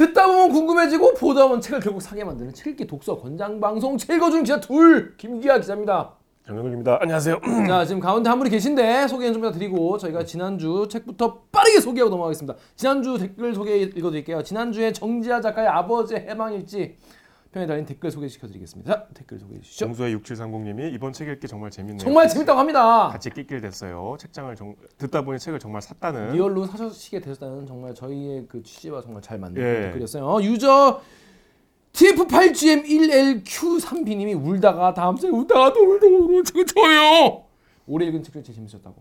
듣다 보면 궁금해지고 보다 보면 책을 결국 사게 만드는 책 읽기 독서 권장 방송 책 읽어주는 기자 둘 김기아 기자입니다. 정영욱입니다. 안녕하세요. 자 지금 가운데 한 분이 계신데 소개 좀 드리고 저희가 지난주 책부터 빠르게 소개하고 넘어가겠습니다. 지난주 댓글 소개 읽어드릴게요. 지난주에 정지아 작가의 아버지의 해방일지 편에 달린 댓글 소개시켜드리겠습니다. 자, 댓글 소개해 주시죠. 정수의 6730님이 이번 책 읽기 정말 재밌네요. 정말 재밌다고 합니다. 같이 낄낄댔어요. 책장을 정, 듣다 보니 책을 정말 샀다는. 리얼로 사시게 되셨다는 정말 저희의 그 취지와 정말 잘 맞는 예. 댓글이었어요. 어, 유저 TF8GM1LQ3B님이 울다가 다음 주에 울다가 또 울다가 울다가 쳐요. 올해 읽은 책 중에 제일 재밌었다고.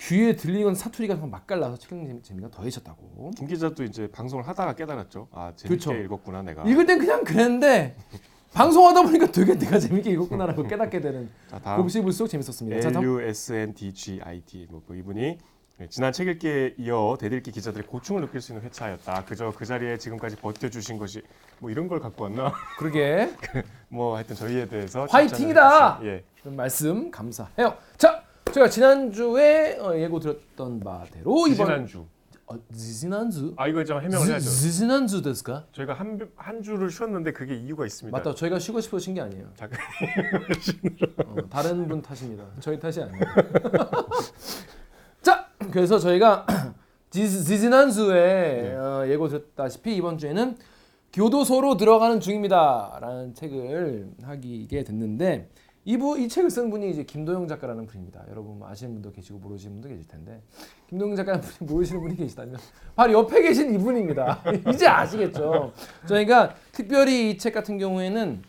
귀에 들리는 사투리가 정말 맛깔나서 책 읽는 재미가 더해졌다고. 김 기자도 이제 방송을 하다가 깨달았죠. 아 재밌게 그렇죠. 읽었구나 내가. 읽을 땐 그냥 그랬는데 방송하다 보니까 되게 내가 재밌게 읽었구나라고 깨닫게 되는 곱씹을수록 재밌었습니다. L U S N D G I T 뭐그 이분이 네, 지난 책 읽기에 이어 대들기 기자들의 고충을 느낄 수 있는 회차였다. 그저 그 자리에 지금까지 버텨주신 것이 뭐 이런 걸 갖고 왔나? 그러게 뭐 하여튼 저희에 대해서 화이팅이다! 예. 그런 말씀 감사해요. 자, 제가 지난주에 어, 예고 드렸던 바대로 이번 지난주. 어, 지난주 아 이거 좀 해명을 해야죠. 지난주 됐을까? 저희가 한, 한 주를 쉬었는데 그게 이유가 있습니다. 맞다. 저희가 쉬고 싶어 쉰게 아니에요. 잠깐. 어, 다른 분 탓입니다. 저희 탓이 아니에요. 자, 그래서 저희가 지- 지난주에 네. 어, 예고 드렸다시피 이번 주에는 교도소로 들어가는 중입니다라는 책을 하게 됐는데 이부 이 책을 쓴 분이 이제 김도영 작가라는 분입니다. 여러분 뭐 아시는 분도 계시고 모르시는 분도 계실 텐데 김도영 작가는 분이 모르시는 분이 계시다면 바로 옆에 계신 이분입니다. 이제 아시겠죠? 저희가 특별히 이 책 같은 경우에는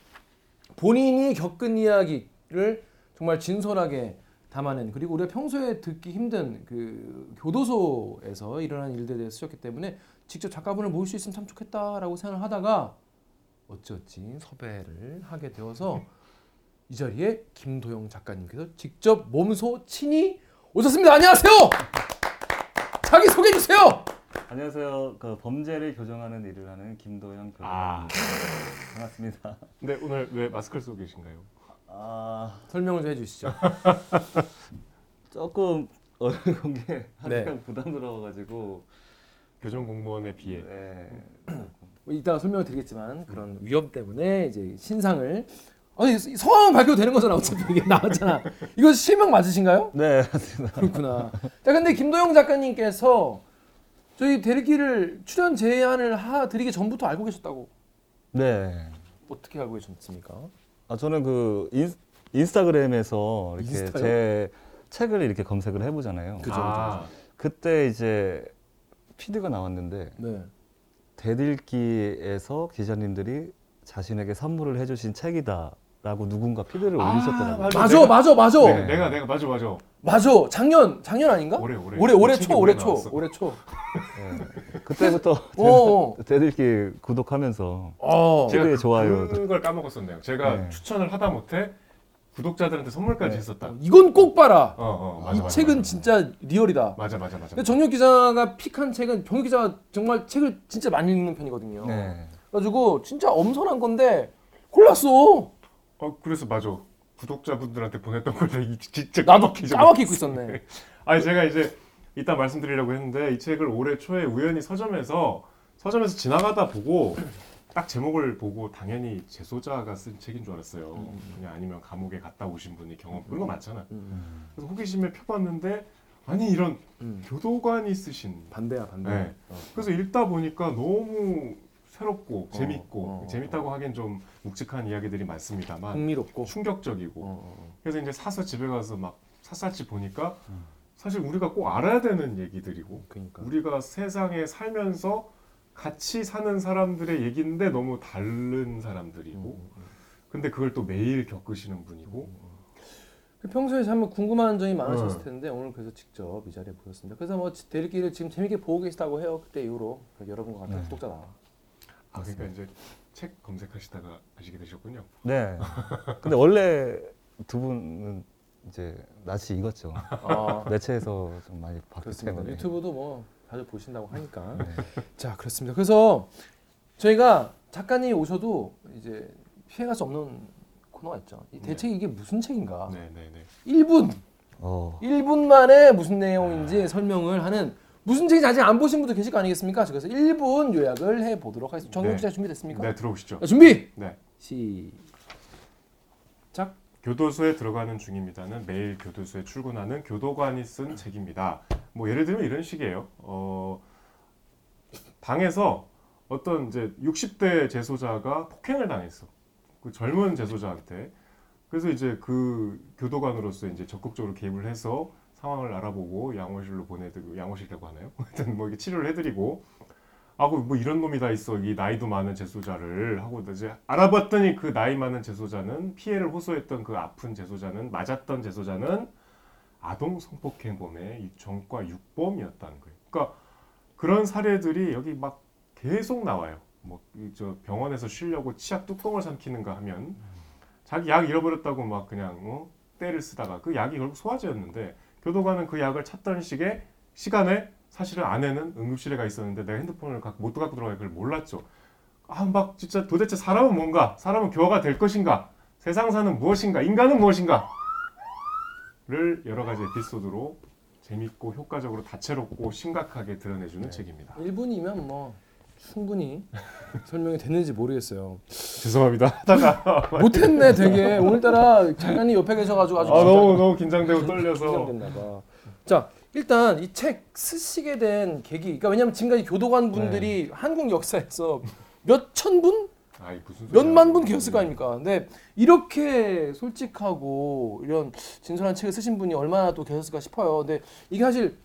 본인이 겪은 이야기를 정말 진솔하게 담아낸 그리고 우리가 평소에 듣기 힘든 그 교도소에서 일어난 일들에 대해서 쓰셨기 때문에 직접 작가분을 모을 수 있으면 참 좋겠다라고 생각을 하다가 어찌어찌 섭외를 하게 되어서 이 자리에 김도영 작가님께서 직접 몸소 친히 오셨습니다. 안녕하세요. 자기 소개해 주세요. 안녕하세요. 그 범죄를 교정하는 일을 하는 김도영 아. 교수입니다. 반갑습니다. 근데 오늘 왜 마스크를 쓰고 계신가요? 아 설명을 좀 해주시죠. 조금 얼굴 공개 하기가 네. 부담스러워가지고 교정 공무원에 비해 네. 뭐 이따가 설명을 드리겠지만 그런 위험 때문에 이제 신상을 아니 성함은 밝혀도 되는 거잖아 어차피 이게 나왔잖아 이거 실명 맞으신가요? 네. 그렇구나 자 근데 김도영 작가님께서 저희 대리기를 출연 제안을 하 드리기 전부터 알고 계셨다고 네. 어떻게 알고 계셨습니까? 아 저는 그 인, 인스타그램에서 이렇게 인스타요? 제 책을 이렇게 검색을 해보잖아요. 그죠, 아, 그때 이제 피드가 나왔는데 네 대들기에서 기자님들이 자신에게 선물을 해주신 책이다 라고 누군가 피드를 아, 올리셨더라고요. 맞아. 맞아 내가- 맞아 맞아 네, 내가 내가 맞아 맞아. 맞아 작년 작년 아닌가? 올해 올해 올해 올해 책이 초 올해 초 나왔어. 올해 초 네. 그때부터 어, 대들기 구독하면서 어. 제가 그- 좋아요. 그걸 까먹었었네요. 제가 네. 추천을 하다 못해 구독자들한테 선물까지 네. 했었다. 이건 꼭 봐라 어, 어, 맞아, 이 맞아, 책은 맞아. 진짜 리얼이다 맞아 맞아 맞아. 근데 정혁 기자가 픽한 책은 정혁 기자가 정말 책을 진짜 많이 읽는 편이거든요. 네. 그래가지고 진짜 엄선한 건데 골랐어. 어 그래서 맞아. 구독자분들한테 보냈던 걸 내가 이- 진짜 나도 까맣게 읽고 있었네. 아니 제가 이제 이따 말씀드리려고 했는데 이 책을 올해 초에 우연히 서점에서 서점에서 지나가다 보고 딱 제목을 보고 당연히 재소자가 쓴 책인 줄 알았어요. 음. 그냥 아니면 감옥에 갔다 오신 분이 경험 그런 거 많잖아. 음, 그래서 호기심에 펴봤는데 아니 이런 음. 교도관이 쓰신 반대야 반대. 네. 어. 그래서 읽다 보니까 너무 새롭고 재밌고 어, 어, 재밌다고 하기엔 좀 묵직한 이야기들이 많습니다만 흥미롭고. 충격적이고 어, 어. 그래서 이제 사서 집에 가서 막 샅샅이 보니까 음. 사실 우리가 꼭 알아야 되는 얘기들이고 그러니까. 우리가 세상에 살면서 같이 사는 사람들의 얘기인데 너무 다른 사람들이고 음, 음. 근데 그걸 또 매일 겪으시는 분이고 그 평소에 참 궁금한 점이 많으셨을 네. 텐데 오늘 그래서 직접 이 자리에 모셨습니다. 그래서 뭐 대리기를 지금 재밌게 보고 계시다고 해요. 그때 이후로 여러분과 같은 네. 구독자다. 아 그러니까 이제 책 검색하시다가 아시게 되셨군요. 네. 근데 원래 두 분은 이제 낯이 익었죠. 아, 매체에서 좀 많이 봤기 그렇습니다. 때문에. 유튜브도 뭐 자주 보신다고 하니까. 네. 자 그렇습니다. 그래서 저희가 작가님 오셔도 이제 피해갈 수 없는 코너가 있죠. 이 대체 이게 무슨 책인가? 네 네 네. 1분 어. 1분 만에 무슨 내용인지 설명을 하는 무슨 책인지 아직 안 보신 분도 계실 거 아니겠습니까? 그래서 1분 요약을 해 보도록 하겠습니다. 정경 네. 기자 준비됐습니까? 네, 들어오시죠. 자, 준비. 네. 시작. 교도소에 들어가는 중입니다는 매일 교도소에 출근하는 교도관이 쓴 책입니다. 뭐 예를 들면 이런 식이에요. 어, 방에서 어떤 이제 60대 재소자가 폭행을 당했어. 그 젊은 재소자한테. 그래서 이제 그 교도관으로서 이제 적극적으로 개입을 해서 상황을 알아보고 양호실로 보내드리고 양호실이라고 하나요? 하여튼 뭐 이게 치료를 해드리고 아고 뭐 이런 놈이 다 있어 이 나이도 많은 재소자를 하고 이제 알아봤더니 그 나이 많은 재소자는 피해를 호소했던 그 아픈 재소자는 맞았던 재소자는 아동 성폭행범의 이 전과 육범이었다는 거예요. 그러니까 그런 사례들이 여기 막 계속 나와요. 뭐 저 병원에서 쉬려고 치약 뚜껑을 삼키는가 하면 자기 약 잃어버렸다고 막 그냥 어? 때를 쓰다가 그 약이 결국 소화제였는데 교도관은 그 약을 찾던 시에 시간에 사실은 아내는 응급실에 가 있었는데 내가 핸드폰을 갖- 못 갖고 들어갈 걸 몰랐죠. 아 막 진짜 도대체 사람은 뭔가? 사람은 교화가 될 것인가? 세상사는 무엇인가? 인간은 무엇인가? 를 여러 가지 에피소드로 재밌고 효과적으로 다채롭고 심각하게 드러내주는 책입니다. 1분이면 뭐 충분히 설명이 됐는지 모르겠어요. 죄송합니다. 하다가 못했네 되게 오늘따라 작가님 옆에 계셔가지고 아주 아 너무 너무 긴장되고 떨려서 긴장됐나 봐. 자 일단 이 책 쓰시게 된 계기, 그러니까 왜냐면 지금까지 교도관 분들이 한국 역사에서 몇 천 분, 아이 무슨 몇 소리야. 만분 계셨을 거 아닙니까? 근데 이렇게 솔직하고 이런 진솔한 책을 쓰신 분이 얼마나 또 계셨을까 싶어요. 근데 이게 사실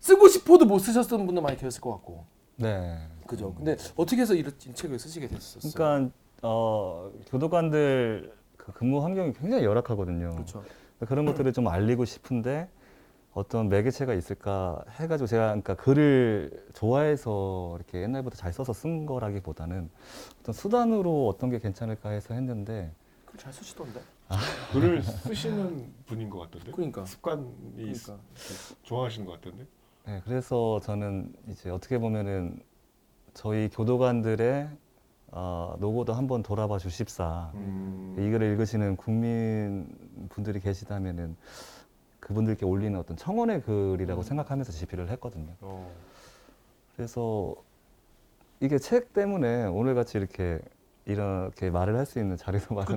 쓰고 싶어도 못 쓰셨던 분도 많이 계셨을 것 같고, 네. 그죠? 근데 어떻게 해서 이런 이 책을 쓰시게 됐었어요? 그러니까 어, 교도관들 그 근무 환경이 굉장히 열악하거든요. 그렇죠. 그런 것들을 좀 알리고 싶은데 어떤 매개체가 있을까 해가지고 제가 그러니까 글을 좋아해서 이렇게 옛날부터 잘 써서 쓴 거라기보다는 어떤 수단으로 어떤 게 괜찮을까 해서 했는데 그걸 잘 쓰시던데. 글을 쓰시는 분인 것 같던데 그러니까. 습관이 그러니까. 좋아하시는 것 같던데 네, 그래서 저는 이제 어떻게 보면은 저희 교도관들의 어, 노고도 한번 돌아봐 주십사. 음, 이걸 읽으시는 국민 분들이 계시다면은 그분들께 올리는 어떤 청원의 글이라고 생각하면서 집필을 했거든요. 어, 그래서 이게 책 때문에 오늘 같이 이렇게 이렇게 말을 할 수 있는 자리도 마련되고.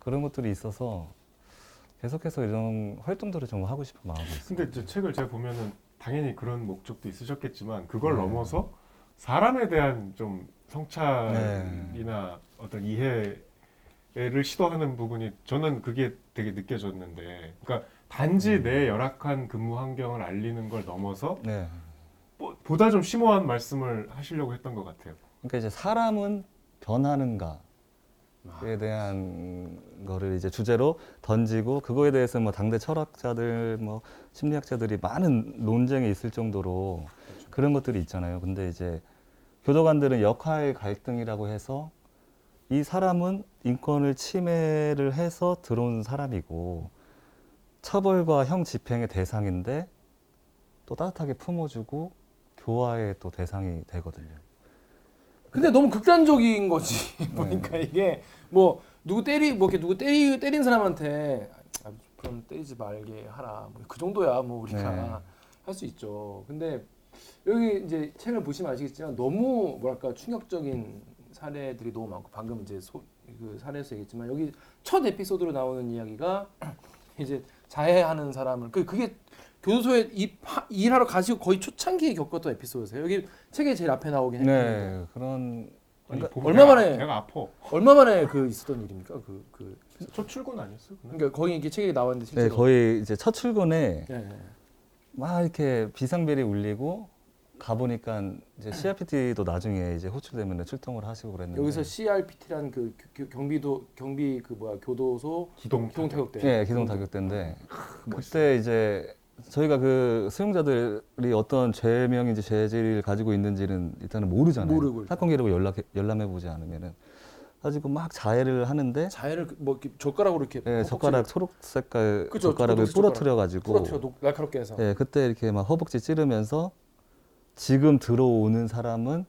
그런 것들이 있어서 계속해서 이런 활동들을 좀 하고 싶은 마음이 있습니다. 근데 책을 제가 보면은 당연히 그런 목적도 있으셨겠지만 그걸 네. 넘어서 사람에 대한 좀 네. 성찰이나 어떤 이해를 시도하는 부분이 저는 그게 되게 느껴졌는데 그러니까 단지 음. 내 열악한 근무 환경을 알리는 걸 넘어서 네. 보- 보다 좀 심오한 말씀을 하시려고 했던 것 같아요. 그러니까 이제 사람은 변하는가에 아. 대한 거를 이제 주제로 던지고 그거에 대해서 뭐 당대 철학자들 뭐 심리학자들이 많은 논쟁이 있을 정도로 그런 것들이 있잖아요. 근데 이제 교도관들은 역할 갈등이라고 해서 이 사람은 인권을 침해를 해서 들어온 사람이고 처벌과 형 집행의 대상인데 또 따뜻하게 품어주고 교화의 또 대상이 되거든요. 근데 너무 극단적인 거지 네. 보니까 이게 뭐 누구 때리 뭐 이렇게 누구 때리 때린 사람한테 아, 그럼 때리지 말게 하라 뭐 그 정도야 뭐 우리가 네. 할수 있죠. 근데 여기 이제 책을 보시면 아시겠지만 너무 뭐랄까 충격적인 사례들이 너무 많고 방금 이제 소, 그 사례에서 얘기했지만 여기 첫 에피소드로 나오는 이야기가 이제 자해하는 사람을 그 그게 교도소에 입, 하- 일하러 가시고 거의 초창기에 겪었던 에피소드세요. 여기 책에 제일 앞에 나오긴 했는데 네, 그런 아니, 그러니까 얼마 만에- 내가 아파. 얼마 만에 그 있었던 일입니까? 그그첫 출근 아니었어? 그날? 그러니까 거기 이게 책에 나왔는데 네, 실제로 거의 이제 첫 출근에 네, 네. 막 이렇게 비상벨이 울리고 가보니까 이제 CRPT도 나중에 이제 호출되면 출동을 하시고 그랬는데 여기서 CRPT란 그 교- 경비도 경비 그 뭐야 교도소 기동 기동 타격대. 예, 기동 타격대인데 그때 이제 저희가 그 수용자들이 어떤 죄명인지 죄질을 가지고 있는지는 일단은 모르잖아요. 모르고 일단. 사건 기록을 연락 열람해 보지 않으면은 가지고 막 자해를 하는데 자해를 그- 뭐 이렇게 젓가락으로 이렇게 예, 젓가락 초록 색깔 그쵸, 젓가락을 부러뜨려 가지고. 부러뜨려 녹- 날카롭게 해서. 예, 그때 이렇게 막 허벅지 찌르면서 지금 들어오는 사람은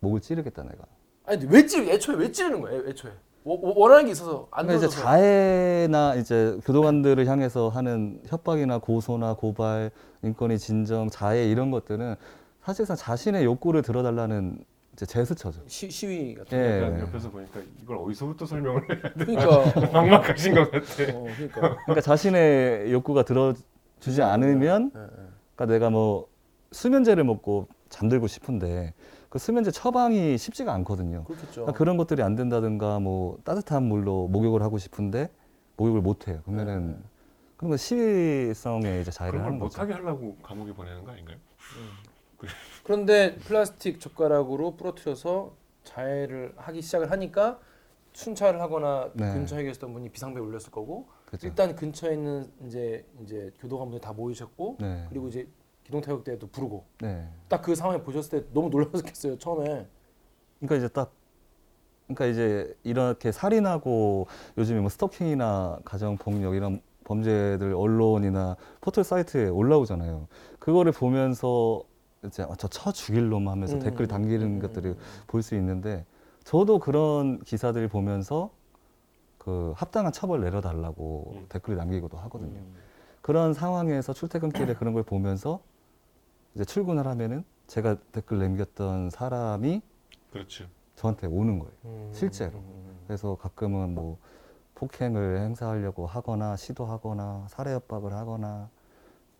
목을 찌르겠다 내가. 아니 왜 찌르 애초에 왜 찌르는 거예요 애초에? 원하는 게 있어서 안 그러니까 이제 자해나 이제 교도관들을 향해서 하는 협박이나 고소나 고발, 인권위 진정, 자해 이런 것들은 사실상 자신의 욕구를 들어달라는 이제 제스처죠. 시, 시위 같은 예. 약간 옆에서 보니까 이걸 어디서부터 설명을 해야 돼? 그러니까 막막하신 것 같아. 어, 그러니까 그러니까 자신의 욕구가 들어주지 않으면 예, 예. 그러니까 내가 뭐 수면제를 먹고 잠들고 싶은데 그 수면제 처방이 쉽지가 않거든요. 그렇겠죠. 그러니까 그런 것들이 안 된다든가 뭐 따뜻한 물로 목욕을 하고 싶은데 목욕을 못 해요. 그러면은 네. 그런 거 시위성의 이제 자해를 하는 거죠. 못하게 하려고 감옥에 보내는 거 아닌가요? 그런데 플라스틱 젓가락으로 부러뜨려서 자해를 하기 시작을 하니까 순찰을 하거나 네. 근처에 계셨던 분이 비상벨 울렸을 거고 그렇죠. 일단 근처에 있는 이제 이제 교도관분들 다 모이셨고 네. 그리고 이제 기동타격대도 부르고 네. 딱그 상황을 보셨을 때 너무 놀라셨겠어요 처음에 그러니까 이제 딱 그러니까 이제 이렇게 살인하고 요즘에 뭐 스토킹이나 가정 폭력 이런 범죄들 언론이나 포털 사이트에 올라오잖아요. 그거를 보면서 이제 저쳐 죽일 놈 하면서 음, 댓글 음, 당기는 음, 것들을 음, 볼수 있는데 저도 그런 기사들을 보면서 그 합당한 처벌 내려달라고 음. 댓글 남기기도 하거든요. 음. 그런 상황에서 출퇴근길에 그런 걸 보면서 이제 출근을 하면은 제가 댓글 남겼던 사람이 그렇죠. 저한테 오는 거예요. 음, 실제로. 음, 음. 그래서 가끔은 뭐 폭행을 행사하려고 하거나 시도하거나 살해 협박을 하거나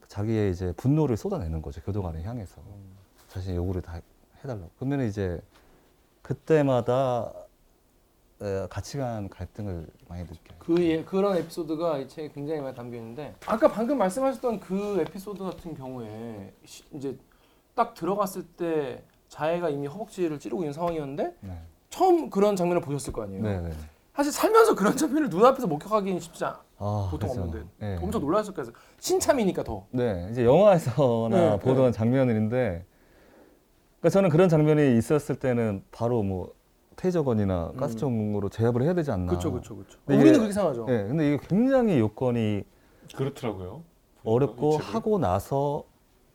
자기의 이제 분노를 쏟아내는 거죠 교도관을 향해서 음. 자신의 요구를 다 해달라고 그러면 이제 그때마다 에, 가치관 갈등을 많이 느껴요. 그 예, 그런 에피소드가 이 책에 굉장히 많이 담겨 있는데 아까 방금 말씀하셨던 그 에피소드 같은 경우에 시- 이제 딱 들어갔을 때 자해가 이미 허벅지를 찌르고 있는 상황이었는데 네. 처음 그런 장면을 보셨을 거 아니에요. 네, 네. 사실 살면서 그런 장면을 눈앞에서 목격하기는 쉽지 않, 아, 보통 그래서, 없는데 네. 엄청 놀랐을 거예요. 신참이니까 더. 네, 이제 영화에서나 네, 보던 네. 장면인데, 그러니까 저는 그런 장면이 있었을 때는 바로 뭐 테이저건이나 음. 가스총으로 제압을 해야 되지 않나. 그렇죠, 그렇죠, 그렇죠. 근데 우리는 이게- 그렇게 생각하죠. 네, 근데 이게 굉장히 요건이 그렇더라고요. 어렵고. 하고 나서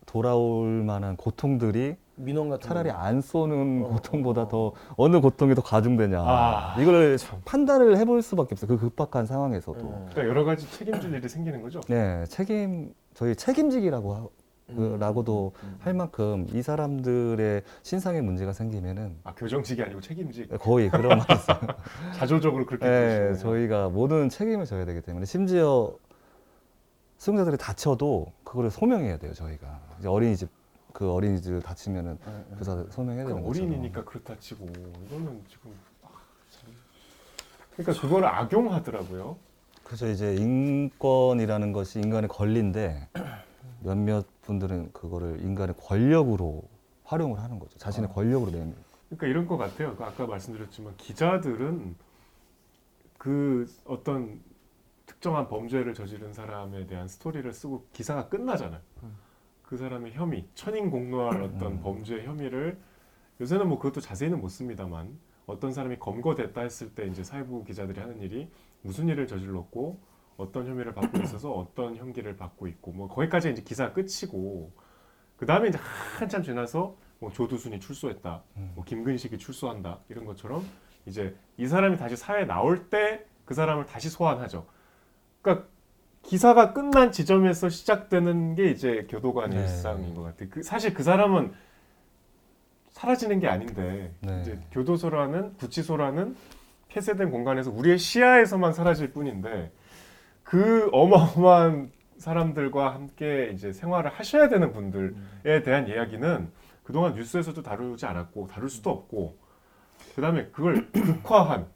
돌아올 만한 고통들이 민원 같은 차라리 거. 안 쏘는 어, 고통보다 어, 더 어느 고통이 더 가중되냐. 아, 이걸 참. 판단을 해볼 수밖에 없어요. 그 급박한 상황에서도. 네. 그러니까 여러 가지 책임질 일이 생기는 거죠. 네, 책임 저희 책임지기라고 하, 음. 그, 라고도 음. 할 만큼 이 사람들의 신상에 문제가 생기면은 아 교정직이 아니고 책임직. 거의 그런 말이 있어요. 자조적으로 그렇게 네. 저희가 모든 책임을 져야 되기 때문에 심지어 수용자들이 다쳐도 그거를 소명해야 돼요. 저희가 이제 어린이집 그 어린이들 다치면은 네, 네. 그래서 소명해야 되는 거죠. 어린이니까 그렇다 치고 이거는 지금 아, 참. 그러니까 그걸 악용하더라고요. 그래서 이제 인권이라는 것이 인간의 권리인데 몇몇 분들은 그거를 인간의 권력으로 활용을 하는 거죠. 자신의 아. 권력으로 내는. 그러니까 이런 것 같아요. 그 아까 말씀드렸지만 기자들은 그 어떤 특정한 범죄를 저지른 사람에 대한 스토리를 쓰고 기사가 끝나잖아요. 음. 그 사람의 혐의, 천인공노할 어떤 음. 범죄 혐의를 요새는 뭐 그것도 자세히는 못 씁니다만 어떤 사람이 검거됐다 했을 때 이제 사회부 기자들이 하는 일이 무슨 일을 저질렀고 어떤 혐의를 받고 있어서 어떤 형기를 받고 있고 뭐 거기까지 이제 기사 끝이고 그 다음에 이제 한참 지나서 뭐 조두순이 출소했다, 음. 뭐 김근식이 출소한다 이런 것처럼 이제 이 사람이 다시 사회에 나올 때 그 사람을 다시 소환하죠. 그러니까 기사가 끝난 지점에서 시작되는 게 이제 교도관 네. 일상인 것 같아요. 그 사실 그 사람은 사라지는 게 아닌데 네. 이제 교도소라는 구치소라는 폐쇄된 공간에서 우리의 시야에서만 사라질 뿐인데 그 어마어마한 사람들과 함께 이제 생활을 하셔야 되는 분들에 대한 이야기는 그동안 뉴스에서도 다루지 않았고 다룰 수도 없고 그다음에 그걸 극화한.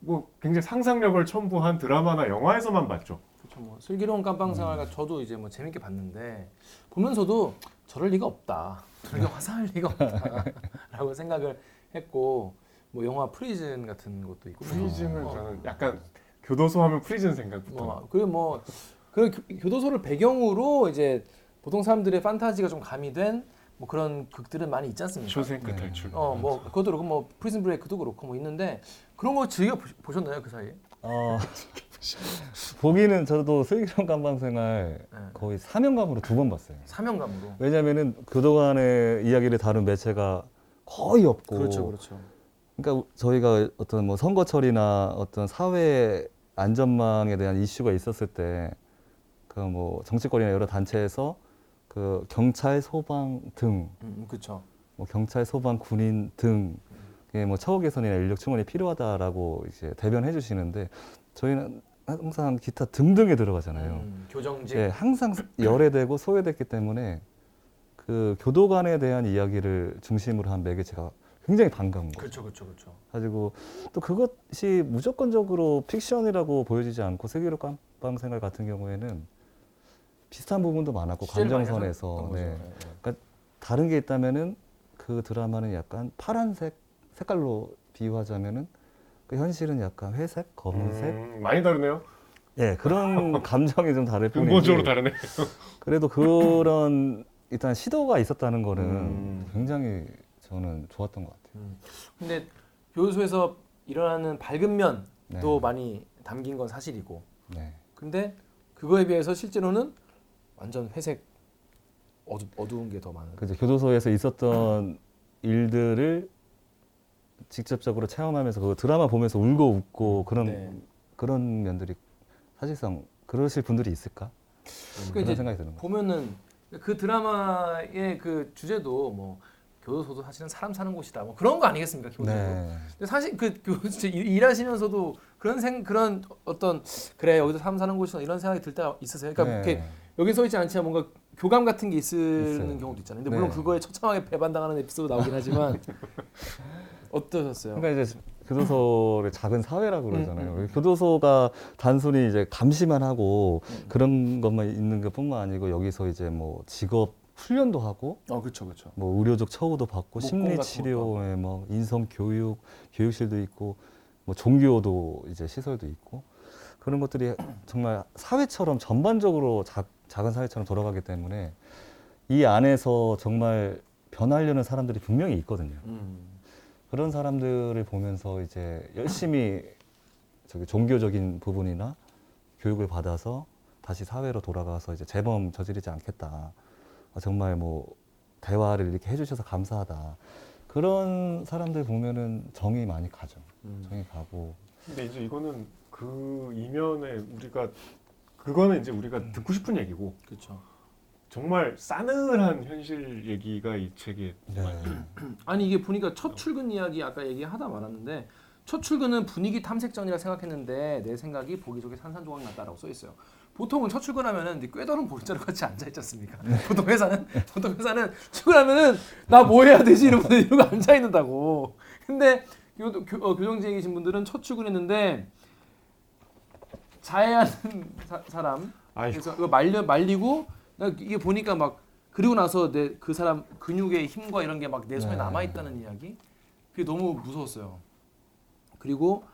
뭐 굉장히 상상력을 첨부한 드라마나 영화에서만 봤죠. 뭐 슬기로운 깜빵 생활과 저도 이제 뭐 재밌게 봤는데 보면서도 저럴 리가 없다. 저렇게 화사할 리가 없다라고 생각을 했고 뭐 영화 프리즌 같은 것도 있고 프리즌은 어, 저는 약간 교도소 하면 프리즌 생각부터. 뭐 그리고 뭐 그 교도소를 배경으로 이제 보통 사람들의 판타지가 좀 가미된 뭐 그런 극들은 많이 있지 않습니까? 쇼생크 네. 탈출. 어 뭐 그것도 그렇고 뭐 Prison Break도 그렇고 뭐 있는데 그런 거 즐겨 보셨나요 그 사이에? 어, 보기는 저도 슬기로운 감방 생활 네. 거의 사명감으로 두 번 봤어요. 사명감으로. 왜냐면은 교도관의 이야기를 다룬 매체가 거의 없고 그렇죠, 그렇죠. 그러니까 저희가 어떤 뭐 선거철이나 어떤 사회 안전망에 대한 이슈가 있었을 때 그 뭐 정치권이나 여러 단체에서 그 경찰, 소방 등, 음, 그렇죠. 뭐 경찰, 소방, 군인 등, 뭐 처우 개선이나 인력 충원이 필요하다라고 이제 대변해 주시는데 저희는 항상 기타 등등에 들어가잖아요. 음, 교정직. 예, 항상 열애되고 소외됐기 때문에 그 교도관에 대한 이야기를 중심으로 한 매개체가 굉장히 반가운 거예요. 그렇죠, 그렇죠, 그렇죠. 가지고 또 그것이 무조건적으로 픽션이라고 보여지지 않고 세계로 깜빵 생활 같은 경우에는 비슷한 부분도 많았고 감정선에서 거죠. 네. 네. 다른 게 있다면은 그 드라마는 약간 파란색 색깔로 비유하자면은 그 현실은 약간 회색, 검은색, 음, 많이 다르네요. 예 그런 감정이 좀 다를 뿐이지. 근본적으로 다르네. 그래도 그런 일단 시도가 있었다는 거는 음. 굉장히 저는 좋았던 것 같아요. 음. 근데 교도소에서 일어나는 밝은 면도 네. 많이 담긴 건 사실이고, 네. 근데 그거에 비해서 실제로는 완전 회색 어두, 어두운 게 더 많은. 그 이제 교도소에서 있었던 일들을 직접적으로 체험하면서 그 드라마 보면서 울고 웃고 그런 네. 그런 면들이 사실상 그러실 분들이 있을까 그러니까 그런 생각이 드는 거예요. 보면은 그 드라마의 그 주제도 뭐 교도소도 사실은 사람 사는 곳이다. 뭐 그런 거 아니겠습니까? 기본적으로. 네. 근데 사실 그, 일- 일하시면서도 그런 생 그런 어떤 그래 여기서 사람 사는 곳이다 이런 생각이 들 때가 있으세요. 그러니까 네. 이렇게 여기 써 있지 않지만 뭔가 교감 같은 게 있는. 경우도 있잖아요. 근데 물론 네. 그거에 처참하게 배반당하는 에피소드 나오긴 하지만 어떠셨어요? 그러니까 이제 교도소를 작은 사회라고 그러잖아요. 음, 음, 교도소가 단순히 이제 감시만 하고 음. 그런 것만 있는 것뿐만 아니고 여기서 이제 뭐 직업 훈련도 하고 어 그렇죠 그렇죠. 뭐 의료적 처우도 받고 심리 치료에 뭐 인성 교육 교육실도 있고 뭐 종교도 이제 시설도 있고 그런 것들이 정말 사회처럼 전반적으로 작, 작은 사회처럼 돌아가기 때문에 이 안에서 정말 변하려는 사람들이 분명히 있거든요. 음. 그런 사람들을 보면서 이제 열심히 저기 종교적인 부분이나 교육을 받아서 다시 사회로 돌아가서 이제 재범 저지르지 않겠다. 아, 정말 뭐 대화를 이렇게 해주셔서 감사하다. 그런 사람들 보면은 정이 많이 가죠. 음. 정이 가고. 근데 이제 이거는 그 이면에 우리가 그거는 이제 우리가 듣고 싶은 얘기고 그렇죠. 정말 싸늘한 현실 얘기가 이 책에 네. 아니 이게 보니까 첫 출근 이야기 아까 얘기하다 말았는데 첫 출근은 분위기 탐색전이라 생각했는데 내 생각이 보기 좋게 산산조각 났다라고 써 있어요. 보통은 첫 출근하면은 이제 꾀더는 볼자루 같이 앉아 있지 않습니까? 보통 회사는 보통 회사는 출근하면은 나 뭐 해야 되지 이러고 이러고 앉아 있는다고. 근데 교, 교, 어, 교정지에 계신 분들은 첫 출근했는데 자해하는 사, 사람 아이고 그래서 이거 말려 말리고 나 이게 보니까 막 그리고 나서 내 그 사람 근육의 힘과 이런 게 막 내 손에 네. 남아 있다는 이야기 그게 너무 무서웠어요. 그리고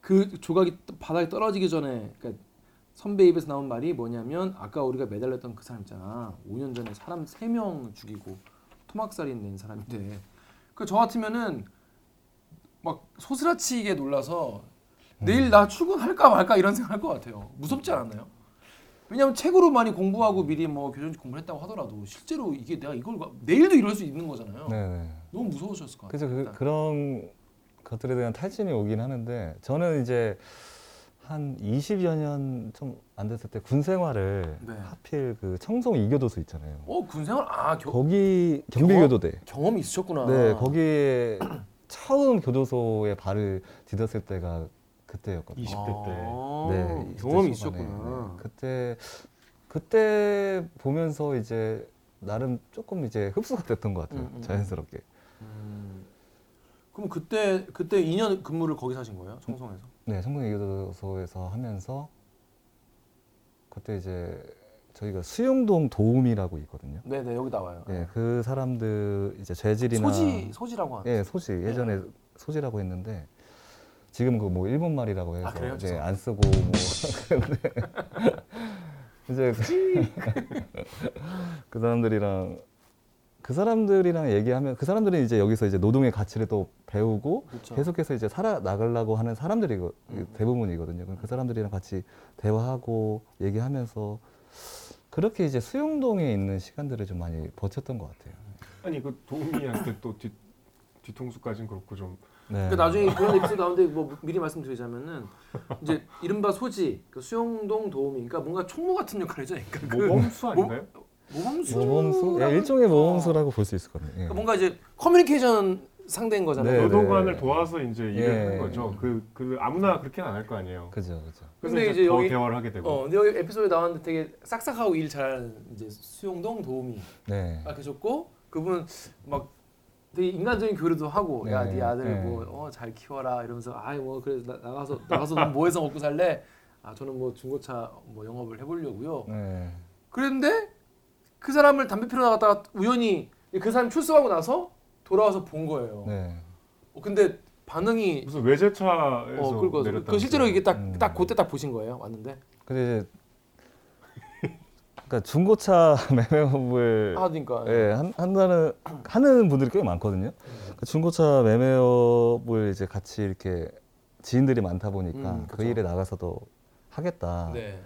그 조각이 떠- 바닥에 떨어지기 전에 그러니까 선배 입에서 나온 말이 뭐냐면 아까 우리가 매달렸던 그 사람 있잖아. 5년 전에 사람 3명 죽이고 토막살인 낸 사람인데 그 저 같으면은 막 소스라치게 놀라서 내일 나 출근할까 말까 이런 생각할 것 같아요. 무섭지 않았나요? 왜냐면 책으로 많이 공부하고 미리 뭐 교정직 공부했다고 하더라도 실제로 이게 내가 이걸 가- 내일도 이럴 수 있는 거잖아요. 네. 네. 너무 무서우셨을 것 그래서 같아요. 그, 일단. 그런 것들에 대한 탈진이 오긴 하는데 저는 이제 한 20여 년 좀 안 됐을 때 군 생활을 네. 하필 그 청송 이교도소 있잖아요. 어 군 생활 아 겨, 거기 경비교도대. 경험 이 있으셨구나. 네, 거기에 처음 교도소에 발을 디뎠을 때가 그때였거든요. 20대 때. 아, 네, 20대 경험이. 있으셨구나. 네, 그때 그때 보면서 이제 나름 조금 이제 흡수가 됐던 것 같아요. 음, 음, 자연스럽게. 음. 그럼 그때 그때 2년 근무를 거기서 하신 거예요? 청송에서? 네, 청송 이교도소에서 하면서 그때 이제 저희가 수용동 도움이라고 있거든요. 네, 네 여기 나와요. 네, 그 사람들 이제 죄질이나 소지 소지라고 하는. 예, 소지 예전에 소지라고 했는데 지금 그 뭐 일본 말이라고 해서 아? 이제 안 쓰고 뭐 그런데 이제 그 사람들이랑 그 사람들이랑 얘기하면 그 사람들은 이제 여기서 이제 노동의 가치를 또 배우고 그렇죠. 계속해서 이제 살아 나가려고 하는 사람들이 음. 대부분이거든요. 그 사람들이랑 같이 대화하고 얘기하면서 그렇게 이제 수용동에 있는 시간들을 좀 많이 버텼던 것 같아요. 아니 그 도우미한테 또 뒤, 뒤통수까지는 그렇고 좀 네. 그러니까 나중에 그런 에피소드 나오는데 뭐 미리 말씀드리자면은 이제 이른바 소지 그 수용동 도우미 그러니까 뭔가 총무 같은 역할이죠. 그러니까 그 모범수 아닌가요? 모 범수 모범수? 예, 일종의 모범수라고 볼 수 있을 것 같아요. 예. 그러니까 뭔가 이제 커뮤니케이션 상대인 거잖아요. 네, 교도관을 네. 도와서 이제 일을 예. 하는 거죠. 그, 그 아무나 그렇게는 안 할 거 아니에요. 그죠, 그죠. 근데 이제, 여기- 대화를 하게 되고. 어, 근데 여기 에피소드에 나왔는데 되게 싹싹하고 일 잘하는 이제 수용동 도우미 네. 아 계셨고 그분 막 되게 인간적인 교류도 하고 야 네, 네 아들 네. 뭐어잘 키워라 이러면서 아이 뭐 그래 나, 나가서 나가서 넌 뭐 해서 먹고 살래 아 저는 뭐 중고차 뭐 영업을 해보려고요 네. 그랬는데 그 사람을 담배 피러 나갔다가 우연히 그 사람 출소하고 나서 돌아와서 본 거예요 네. 어, 근데 반응이 무슨 외제차에서 어 그거 내렸다. 그 실제로 이게 딱 음. 딱 그때 딱 보신 거예요 왔는데 근데 이제 그러니까 중고차 매매업을 아 그러니까 예, 한, 한다는 하는 분들이 꽤 많거든요. 그러니까 중고차 매매업을 이제 같이 이렇게 지인들이 많다 보니까 음, 그. 일에 나가서도 하겠다라고 네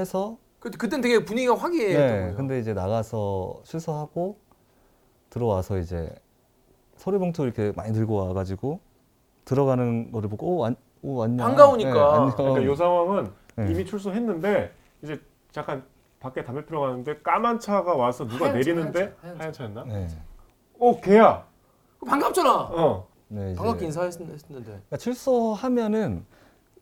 해서 그 그땐 되게 분위기가 화기애애했던 네, 거예요 근데 이제 나가서 출소하고 들어와서 이제 서류봉투 이렇게 많이 들고 와가지고 들어가는 거를 보고 오, 완, 오 왔냐 반가우니까. 네, 안녕. 그러니까 요 상황은 네. 이미 출소했는데 이제 잠깐 밖에 담배 피러 가는데 까만 차가 와서 누가 하얀 차, 내리는데 하얀 차, 하얀 하얀 차였나? 네. 어 걔야. 반갑잖아 어. 네, 반갑게 인사했는데 그러니까 출소하면은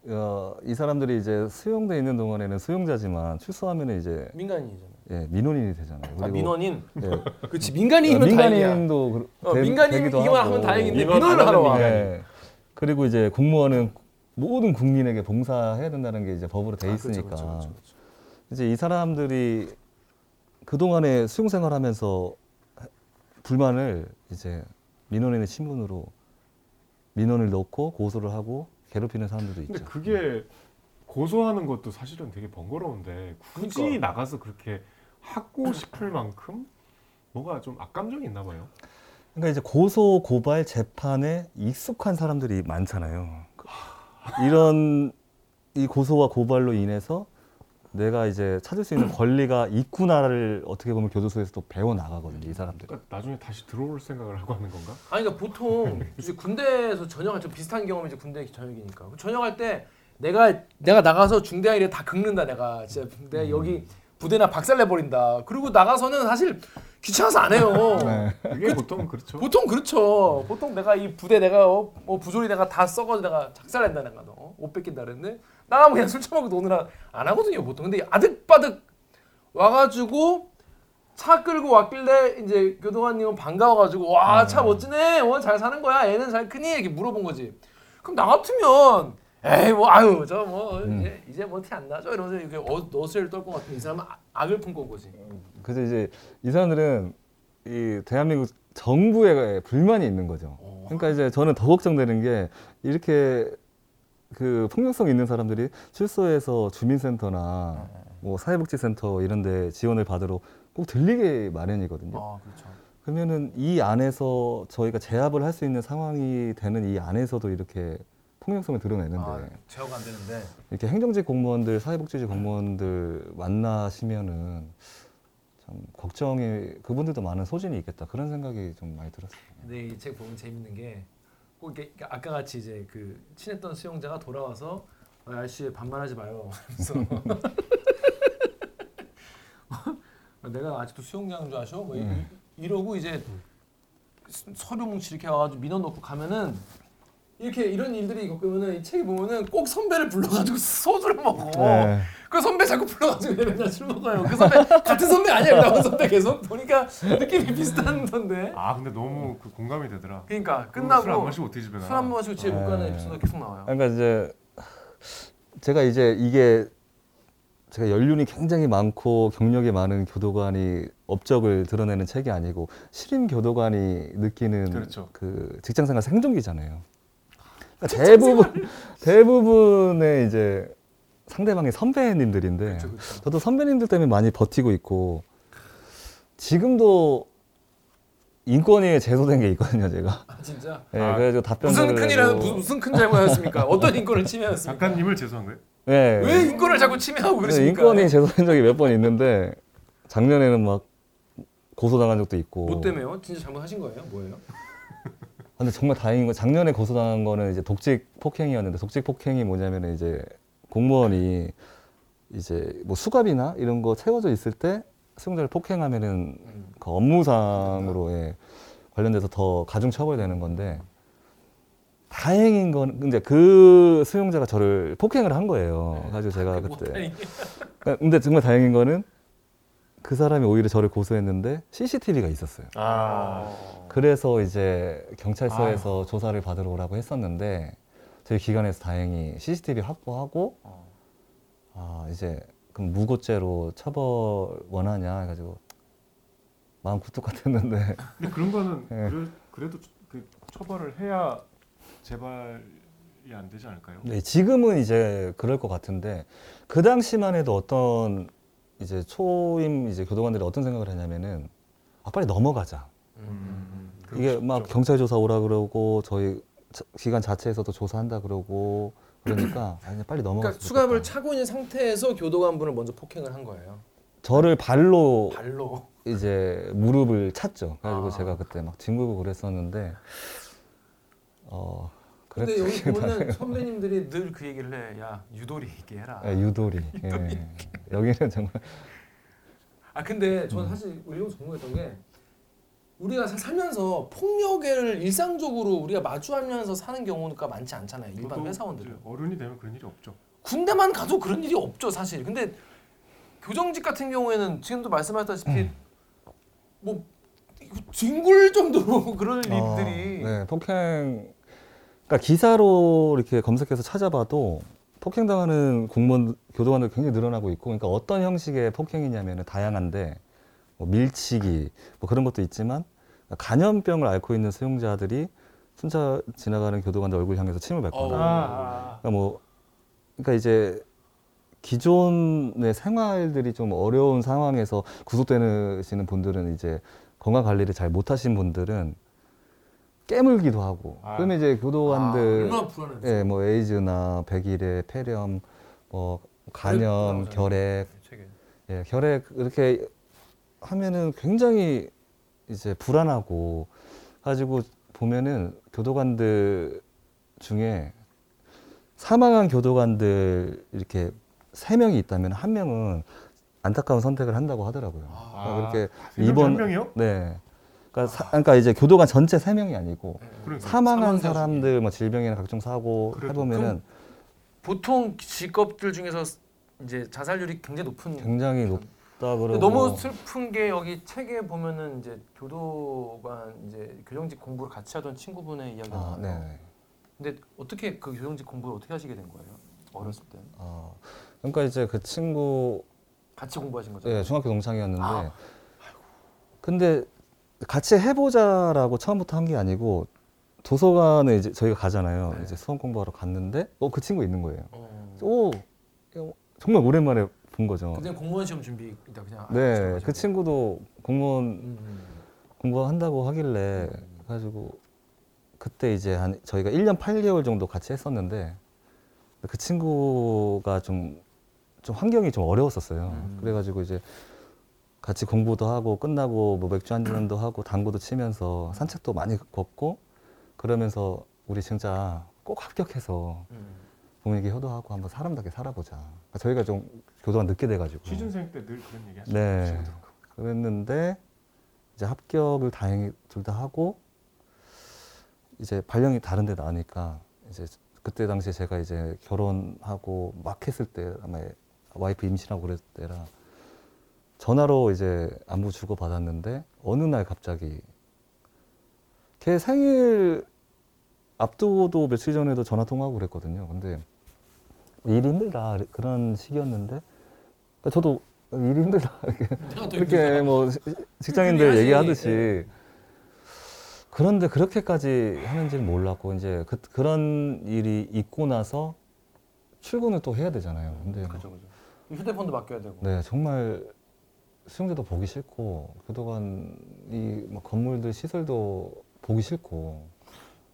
어, 이 사람들이 이제 수용돼 있는 동안에는 수용자지만 출소하면은 이제 민간인이잖아. 예, 민원인이 되잖아요. 아 민원인. 예, 그렇지 민간인이면 다행이야. 민간인도 그- 어, 되- 민간인이기만 하면. 다행인데 민원 민원을 안 하러 와. 예. 그리고 이제 공무원은 모든 국민에게 봉사해야 된다는 게 이제 법으로 돼 아, 있으니까 그렇죠, 그렇죠, 그렇죠. 이제 이 사람들이 그 동안에 수용 생활하면서 불만을 이제 민원인의 신분으로 민원을 넣고 고소를 하고 괴롭히는 사람들도 근데 있죠. 그게 고소하는 것도 사실은 되게 번거로운데 굳이 그러니까. 나가서 그렇게 하고 싶을 만큼 뭐가 좀 악감정이 있나 봐요. 그러니까 이제 고소 고발 재판에 익숙한 사람들이 많잖아요. 이런 이 고소와 고발로 인해서 내가 이제 찾을 수 있는 권리가 있구나를 어떻게 보면 교도소에서 또 배워 나가거든요, 이 사람들이. 그러니까 나중에 다시 들어올 생각을 하고 하는 건가? 아니 그러니까 보통 이제 군대에서 전역할 때 비슷한 경험이 이제 군대 전역이니까 전역할 때 내가 내가 나가서 중대한 일에 다 긁는다 내가 진짜 내가 음. 여기 부대나 박살내 버린다. 그리고 나가서는 사실 귀찮아서 안 해요. 네. 그게 보통 그렇죠. 보통 그렇죠. 보통 내가 이 부대 내가 어, 뭐 부조리 내가 다 썩어서 내가 작살낸다 내가 너. 어? 옷 뺏긴다 그랬는데 나가면 그냥 술 처먹고 노느라 안 하거든요 보통. 근데 아득바득 와가지고 차 끌고 왔길래 이제 교도관님은 반가워가지고 와 차 멋지네. 오늘 잘 사는 거야. 애는 잘 크니? 이렇게 물어본 거지. 그럼 나 같으면 에이 뭐 아유 저뭐 음. 이제 이제 뭐 티 안 나죠 이러면서 이렇게 어, 너스를 떨것 같은 이 사람은 악- 악을 품고 온 거지. 그래서 이제 이 사람들은 이 대한민국 정부에 불만이 있는 거죠. 어. 그러니까 이제 저는 더 걱정되는 게 이렇게 그 폭력성 있는 사람들이 출소해서 주민센터나 뭐 사회복지센터 이런 데 지원을 받으러 꼭 들리게 마련이거든요. 아 그렇죠. 그러면은 이 안에서 저희가 제압을 할 수 있는 상황이 되는 이 안에서도 이렇게 폭력성을 드러내는데 아, 제어가 안 되는데. 이렇게 행정직 공무원들, 사회복지직 공무원들 만나시면은 참 걱정이 그분들도 많은 소진이 있겠다 그런 생각이 좀 많이 들었어요. 근데 이 책 보면 재밌는 게 꼭 이렇게 아까 같이 이제 그 친했던 수용자가 돌아와서 어, 아저씨 반말하지 마요. 그래서 내가 아직도 수용자인 줄 아셔? 뭐 이- 음. 이러고 이제 서류 뭉치 이렇게 와가지고 민원 넣고 가면은 이렇게 이런 일들이 겪으면은 이 책에 보면은 꼭 선배를 불러가지고 소주를 먹어. 네. 그 선배 자꾸 불러가지고 맨날 술 먹어요. 그 선배 같은 선배 아니야? 남은 선배 계속 보니까 느낌이 비슷한던데. 아 근데 너무 그 공감이 되더라. 그러니까 끝나고 마시고 어떻게 집에 가? 술한 번 마시고 집에 못 가는 네. 에피소드가 계속 나와요. 그러니까 이제 제가 이제 이게 제가 연륜이 굉장히 많고 경력이 많은 교도관이 업적을 드러내는 책이 아니고 신임 교도관이 느끼는 그렇죠. 그 직장생활 생존기잖아요. 그러니까 대부분 대부분의 이제 상대방이 선배님들인데 그렇죠, 그렇죠. 저도 선배님들 때문에 많이 버티고 있고 지금도 인권위에 제소된 게 있거든요, 제가. 아 진짜? 예, 아, 그래가지고 답변 무슨 큰일이라 무슨, 무슨 큰 잘못이었습니까? 어떤 인권을 침해했습니까? 작가님을 제소한 거예요? 네. 왜 인권을 자꾸 침해하고 네, 그러십니까? 인권위 제소된 적이 몇 번 있는데 작년에는 막 고소당한 적도 있고. 뭐 때문에요? 진짜 잘못하신 거예요? 뭐예요? 근데 정말 다행인 건 작년에 고소당한 거는 이제 독직 폭행이었는데 독직 폭행이 뭐냐면 이제 공무원이 이제 뭐 수갑이나 이런 거 채워져 있을 때 수용자를 폭행하면은 그 업무상으로 예, 관련돼서 더 가중 처벌되는 건데 다행인 건 근데 그 수용자가 저를 폭행을 한 거예요. 가지고 제가 그때 그러니까 근데 정말 다행인 거는 그 사람이 오히려 저를 고소했는데 CCTV가 있었어요. 아. 그래서 이제 경찰서에서 조사를 받으러 오라고 했었는데 저희 기관에서 다행히 CCTV 확보하고 아 이제 그럼 무고죄로 처벌 원하냐 해가지고 마음 굴뚝 같았는데 근데 그런 거는 예. 그래, 그래 도 그 처벌을 해야 재발이 안 되지 않을까요? 네, 지금은 이제 그럴 것 같은데 그 당시만 해도 어떤 이제 초임 이제 교도관들이 어떤 생각을 하냐면은 아 빨리 넘어가자 음, 이게 그렇죠. 막 경찰 조사 오라 그러고 저희 자- 기관 자체에서도 조사한다 그러고 그러니까 아 그냥 빨리 넘어가. 그러니까 수갑을 차고 있는 상태에서 교도관분을 먼저 폭행을 한 거예요. 저를 발로 발로. 이제 무릎을 찼죠. 그래가지고 아. 제가 그때 막 뒹굴고 그랬었는데 어 근데. 여기 보면은 선배님들이 늘 그 얘기를 해. 야 유도리 있게 해라. 예, 유도리. 예. 여기는 정말 아 근데 음. 저는 사실 의료서 궁금했던 게 우리가 사- 살면서 폭력을 일상적으로 우리가 마주하면서 사는 경우가 많지 않잖아요. 일반 회사원들은. 어른이 되면 그런 일이 없죠. 군대만 가도 그런 일이 없죠 사실. 근데 교정직 같은 경우에는 지금도 말씀하셨다시피 음. 뭐 이거 뒹굴 정도로 그런 어, 일들이 네, 폭행. 그러니까 기사로 이렇게 검색해서 찾아봐도 폭행당하는 공무원 교도관들 굉장히 늘어나고 있고, 그러니까 어떤 형식의 폭행이냐면은 다양한데 뭐 밀치기 뭐 그런 것도 있지만 간염병을 앓고 있는 수용자들이 순차 지나가는 교도관들 얼굴 향해서 침을 뱉거나, 어. 그러니까 뭐 그러니까 이제 기존의 생활들이 좀 어려운 상황에서 구속되시는 분들은 이제 건강 관리를 잘 못하신 분들은 깨물기도 하고 아. 그러면 이제 아, 교도관들 불안해. 예, 뭐 에이즈나 백일의 폐렴, 뭐 간염, 결핵, 책에. 예, 결핵 이렇게 하면은 굉장히 이제 불안하고 가지고 보면은 교도관들 중에 사망한 교도관들 이렇게 세 명이 있다면 한 명은 안타까운 선택을 한다고 하더라고요. 아, 그러니까 그렇게 세 명이 이번? 네. 그러니까, 사- 그러니까 이제 교도관 전체 세 명이 아니고 그러니까. 사망한 사람들 뭐 질병이나 각종 사고 그래도 해보면은 보통 직업들 중에서 이제 자살률이 굉장히 높은. 굉장히 높 다 근데 그러고 너무 슬픈 게 여기 책에 보면은 이제 교도관 이제 교정직 공부를 같이 하던 친구분의 이야기가 아, 나와요. 네. 근데 어떻게 그 교정직 공부를 어떻게 하시게 된 거예요? 어렸을 때 어, 그러니까 이제 그 친구 같이 공부하신 거죠? 예, 중학교 동창이었는데 아. 근데 같이 해보자라고 처음부터 한 게 아니고 도서관에 이제 저희가 가잖아요. 네. 이제 수험 공부하러 갔는데 어 그 친구 있는 거예요. 어. 오 정말 오랜만에 본 거죠. 그때 공무원 시험 준비 그냥 네. 그 친구도 공무원 음, 음. 공부한다고 하길래 음. 가지고 그때 이제 한 저희가 1년 8개월 정도 같이 했었는데 그 친구가 좀, 좀 환경이 좀 어려웠었어요. 음. 그래가지고 이제 같이 공부도 하고 끝나고 뭐 맥주 한 잔도 하고 당구도 치면서 산책도 많이 걷고 그러면서 우리 진짜 꼭 합격해서 음. 부모에게 효도하고 한번 사람답게 살아보자. 그러니까 저희가 좀 교도가 늦게 돼가지고 취준생 때 늘 그런 얘기 하시죠. 네. 그랬는데 이제 합격을 다행히 둘 다 하고 이제 발령이 다른 데 나니까 이제 그때 당시에 제가 이제 결혼하고 막 했을 때 아마 와이프 임신하고 그랬을 때라 전화로 이제 안부 주고 받았는데 어느 날 갑자기 걔 생일 앞두고도 며칠 전에도 전화 통화하고 그랬거든요. 근데 일이 힘들다 그런 시기였는데 그러니까 저도 일이 힘들다 이렇게. 뭐 시- 직장인들. 얘기하듯이 그런데 그렇게까지 하는지는 몰랐고 이제 그, 그런 일이 있고 나서 출근을 또 해야 되잖아요. 근데 뭐 그죠 그죠. 휴대폰도 맡겨야 되고. 네 정말 수용자도 보기 싫고 교도관이 뭐 건물들 시설도 보기 싫고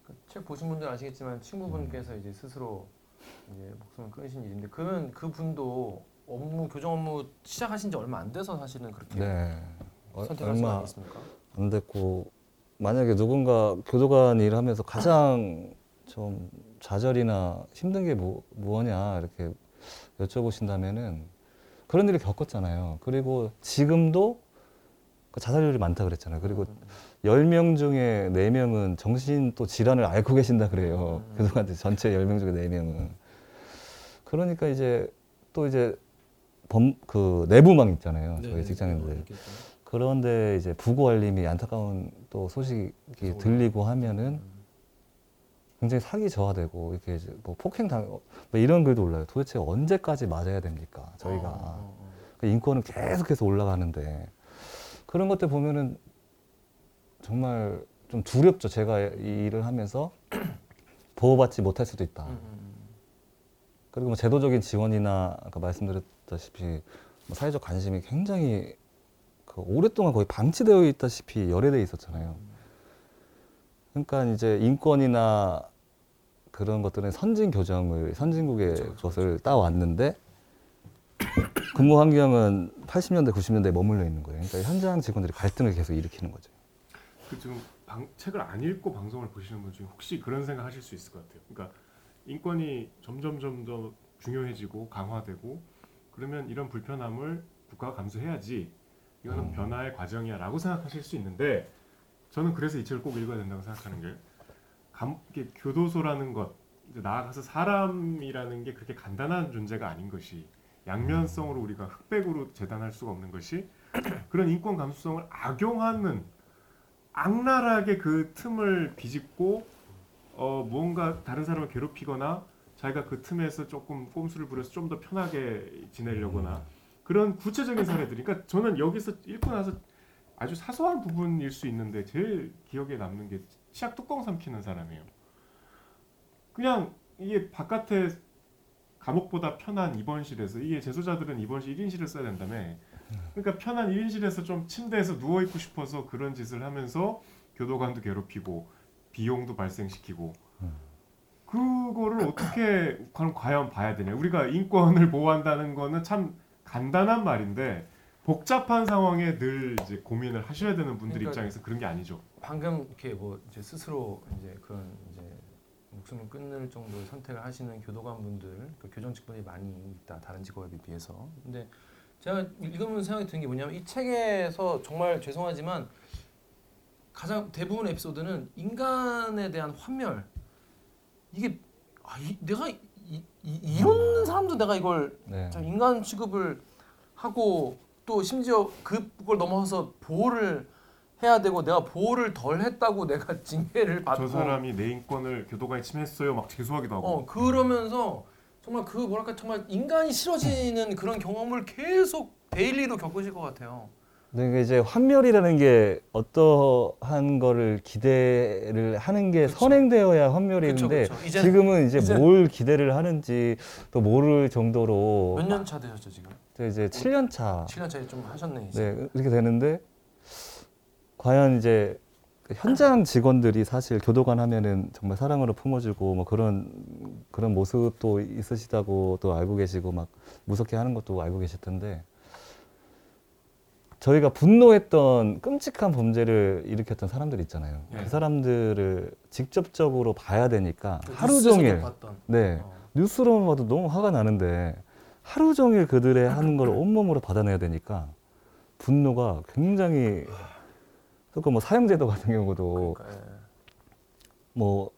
그책 보신 분들 아시겠지만 친구분께서 음. 이제 스스로 이제 목숨을 끊으신 일인데 그러면 그 분도 업무 교정 업무 시작하신 지 얼마 안 돼서 사실은 그렇게 네 어, 선택하신 거 얼마 아니겠습니까? 안 됐고 만약에 누군가 교도관 일을 하면서 가장 좀 좌절이나 힘든 게 뭐, 뭐냐 이렇게 여쭤보신다면은 그런 일을 겪었잖아요. 그리고 지금도 그 자살률이 많다 그랬잖아요. 그리고 열 명 중에 네명은 정신 또 질환을 앓고 계신다 그래요. 교도관들 전체 열 명 중에 네명은 그러니까 이제 또 이제 범, 그 내부망 있잖아요. 네, 저희 직장인들. 이렇게 좀. 그런데 이제 부고 알림이 안타까운 또 소식이 들리고 하면은 굉장히 사기 저하되고 이렇게 이제 뭐 폭행 당, 뭐 이런 글도 올라요. 도대체 언제까지 맞아야 됩니까? 저희가 어, 어, 어. 그 인권은 계속해서 올라가는데 그런 것들 보면은 정말 좀 두렵죠. 제가 이 일을 하면서 보호받지 못할 수도 있다. 그리고 뭐 제도적인 지원이나 아까 말씀드렸다시피 뭐 사회적 관심이 굉장히 그 오랫동안 거의 방치되어 있다시피 열애돼 있었잖아요. 그러니까 이제 인권이나 그런 것들은 선진 교정을 선진국의 그렇죠, 것을 따왔는데 근무 환경은 80년대 90년대에 머물러 있는 거예요. 그러니까 현장 직원들이 갈등을 계속 일으키는 거죠. 그 지금 방, 책을 안 읽고 방송을 보시는 분 중에 혹시 그런 생각 하실 수 있을 것 같아요. 그러니까 인권이 점점점 더 중요해지고 강화되고 그러면 이런 불편함을 국가가 감수해야지 이거는 음. 변화의 과정이야라고 생각하실 수 있는데 저는 그래서 이 책을 꼭 읽어야 된다고 생각하는 게 감, 교도소라는 것 나아가서 사람이라는 게 그렇게 간단한 존재가 아닌 것이 양면성으로 우리가 흑백으로 재단할 수가 없는 것이 그런 인권 감수성을 악용하는 악랄하게 그 틈을 비집고 어 무언가 다른 사람을 괴롭히거나 자기가 그 틈에서 조금 꼼수를 부려서 좀 더 편하게 지내려거나 그런 구체적인 사례들이 그러니까 저는 여기서 읽고 나서 아주 사소한 부분일 수 있는데 제일 기억에 남는 게 치약 뚜껑 삼키는 사람이에요. 그냥 이게 바깥에 감옥보다 편한 입원실에서 이게 재소자들은 입원실 1인실을 써야 된다며 그러니까 편한 1인실에서 좀 침대에서 누워 있고 싶어서 그런 짓을 하면서 교도관도 괴롭히고 비용도 발생시키고 그거를 어떻게 그럼 과연 봐야 되냐 우리가 인권을 보호한다는 거는 참 간단한 말인데 복잡한 상황에 늘 이제 고민을 하셔야 되는 분들 그러니까 입장에서 그런 게 아니죠. 방금 이렇게 뭐 이제 스스로 이제 그런 이제 목숨을 끊을 정도의 선택을 하시는 교도관분들, 그 교정 직원이 많이 있다 다른 직업에 비해서. 근데 제가 읽으면서 생각이 드는 게 뭐냐면 이 책에서 정말 죄송하지만 가장 대부분의 에피소드는 인간에 대한 환멸 이게 아, 이, 내가 이, 이, 이런 사람도 내가 이걸 네. 참 인간 취급을 하고 또 심지어 그걸 넘어서 보호를 해야 되고 내가 보호를 덜 했다고 내가 징계를 받고 저 사람이 내 인권을 교도관이 침해했어요 막 제소하기도 하고 어 그러면서 정말 그 뭐랄까 정말 인간이 싫어지는 그런 경험을 계속 daily로 겪으실 것 같아요. 근데 이제 환멸이라는 게 어떠한 거를 기대를 하는 게 그쵸. 선행되어야 환멸인데 지금은 이제 이제는- 뭘 기대를 하는지 또 모를 정도로 몇 년 차 되셨죠 지금? 이제 7년 차 7년 차에 좀 하셨네 이제. 네, 이렇게 되는데 과연 이제 그 현장 직원들이 사실 교도관 하면은 정말 사랑으로 품어주고 뭐 그런 그런 모습도 있으시다고 또 알고 계시고 막 무섭게 하는 것도 알고 계실 텐데 저희가 분노했던 끔찍한 범죄를 일으켰던 사람들 있잖아요. 네. 그 사람들을 직접적으로 봐야 되니까 하루 뉴스에서도 종일 봤던. 네 어. 뉴스로만 봐도 너무 화가 나는데 하루 종일 그들의 하는 걸 온몸으로 받아내야 되니까 분노가 굉장히 그러니까 뭐 사형제도 같은 경우도 그러니까, 예. 뭐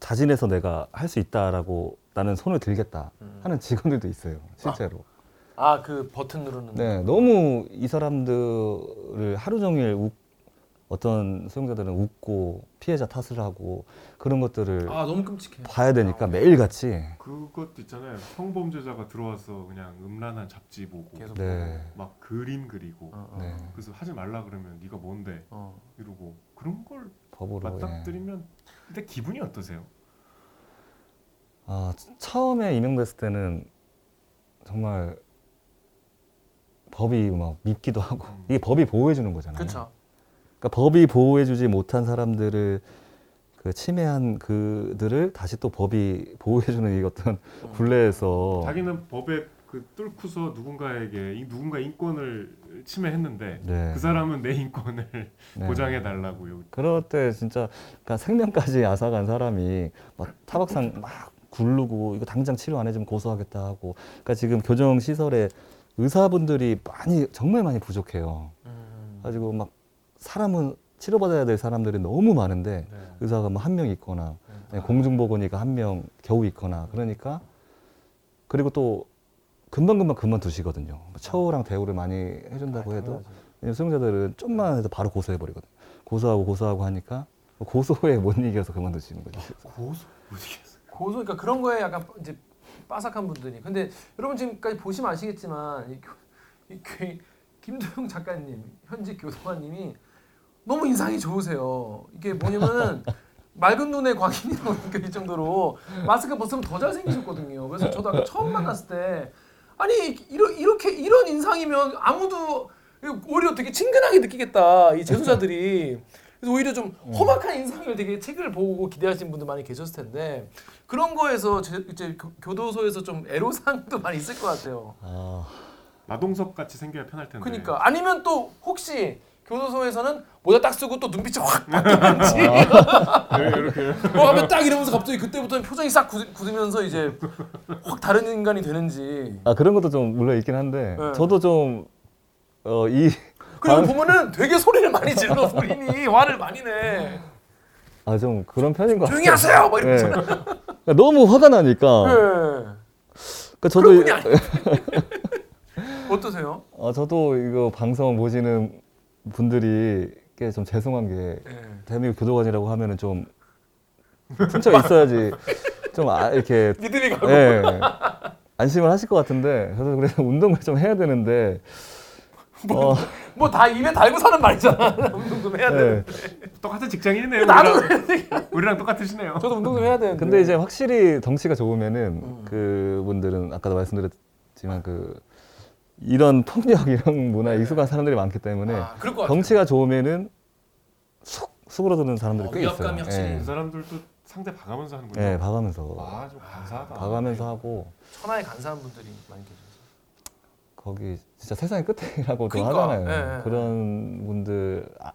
자진해서 내가 할 수 있다라고 나는 손을 들겠다 음. 하는 직원들도 있어요 실제로 아 그 버튼 누르는. 네 너무 이 사람들을 하루 종일 욱, 어떤 수용자들은 웃고 피해자 탓을 하고 그런 것들을 아 너무 끔찍해. 봐야 되니까 매일 같이 그것도 있잖아요 성범죄자가 들어와서 그냥 음란한 잡지 보고 계속. 네. 막 그림 그리고 어, 어. 네. 그래서 하지 말라 그러면 네가 뭔데 어. 이러고 그런 걸 법으로 예. 맞닥뜨리면 근데 기분이 어떠세요? 아, 처음에 임명됐을 때는 정말 법이 막 믿기도 하고 음. 이게 법이 보호해 주는 거잖아요. 그렇죠. 그러니까 법이 보호해 주지 못한 사람들을 그 침해한 그들을 다시 또 법이 보호해 주는 이 어떤 굴레에서 자기는 법에 그 뚫고서 누군가에게 이 누군가 인권을 침해했는데 네. 그 사람은 내 인권을 네. 보장해 달라고요. 그럴 때 진짜 그러니까 생명까지 앗아간 사람이 막 타박상 막 굴르고 이거 당장 치료 안 해주면 고소하겠다 하고 그러니까 지금 교정 시설에 의사분들이 많이 정말 많이 부족해요. 음. 가지고 막 사람은 치료받아야 될 사람들이 너무 많은데 네. 의사가 뭐 한 명 있거나 네. 공중보건의가 한 명 겨우 있거나 그러니까 그리고 또 금방금방 그만두시거든요. 뭐 처우랑 대우를 많이 해준다고 해도 당연하죠. 왜냐면 수용자들은 좀만 해도 바로 고소해버리거든요. 고소하고 고소하고 하니까 고소에 못 이겨서 그만두시는 거죠. 고소 어디겠어? 고소 그러니까 그런 거에 약간 이제 빠삭한 분들이. 근데 여러분 지금까지 보시면 아시겠지만 이, 교- 이, 교- 김도영 작가님 현직 교도관님이 너무 인상이 좋으세요. 이게 뭐냐면은 맑은 눈에 광인이라고 느껴질 정도로 마스크 벗으면 더 잘생기셨거든요. 그래서 저도 아까 처음 만났을 때 아니 이러, 이렇게 이런 인상이면 아무도 오히려 되게 친근하게 느끼겠다 이 재소자들이 그래서 오히려 좀 험악한 인상을 되게 책을 보고 기대하시는 분들 많이 계셨을 텐데 그런 거에서 제, 이제 교- 교도소에서 좀 애로사항도 많이 있을 것 같아요. 아, 마동석 같이 생겨야 편할 텐데. 그러니까 아니면 또 혹시 교도소에서는 모자 딱 쓰고 또 눈빛이 확 바뀌는지 네, 이렇게 뭐 하면 딱 이러면서 갑자기 그때부터는 표정이 싹 굳- 굳으면서 이제 확 다른 인간이 되는지 아 그런 것도 좀 물론 있긴 한데 네. 저도 좀 어, 이 그리고 아. 보면은 되게 소리를 많이 질러 본인이 화를 많이 내 아 좀 그런 편인 것 조용히 같아요. 하세요 막 네. 이러면서 그러니까 너무 화가 나니까. 네. 그러니까 저도 그런 분이 아니 어떠세요? 아, 저도 이거 방송 보시는 분들이 꽤좀 죄송한 게 네. 대한민국 교도관이라고 하면은 좀 훔쳐 있어야지 좀 아, 이렇게 믿음이 가고 예, 안심을 하실 것 같은데 저도 그래서 운동을 좀 해야 되는데 어, 뭐 다 입에 달고 사는 말이잖아 운동 좀 해야 돼 네. 똑같은 직장인이네요. 나도 우리랑, 우리랑 똑같으시네요. 저도 운동 좀 해야 되는데 근데 이제 확실히 덩치가 좋으면은 음. 그분들은 아까도 말씀드렸지만 그 이런 폭력 이런 문화에 익숙한 사람들이 많기 때문에 네. 아, 그럴 것 같아요 덩치가 좋으면은 쑥 수그러드는 사람들이 어, 꽤 있어요. 예. 그 사람들도 상대 봐가면서 하는군요. 예, 봐가면서 아, 좀 감사하다. 봐가면서 하고 천하에 간사한 분들이 많이 계셔서 거기 진짜 세상의 끝이라고도 그러니까, 하잖아요. 예, 예. 그런 분들 아,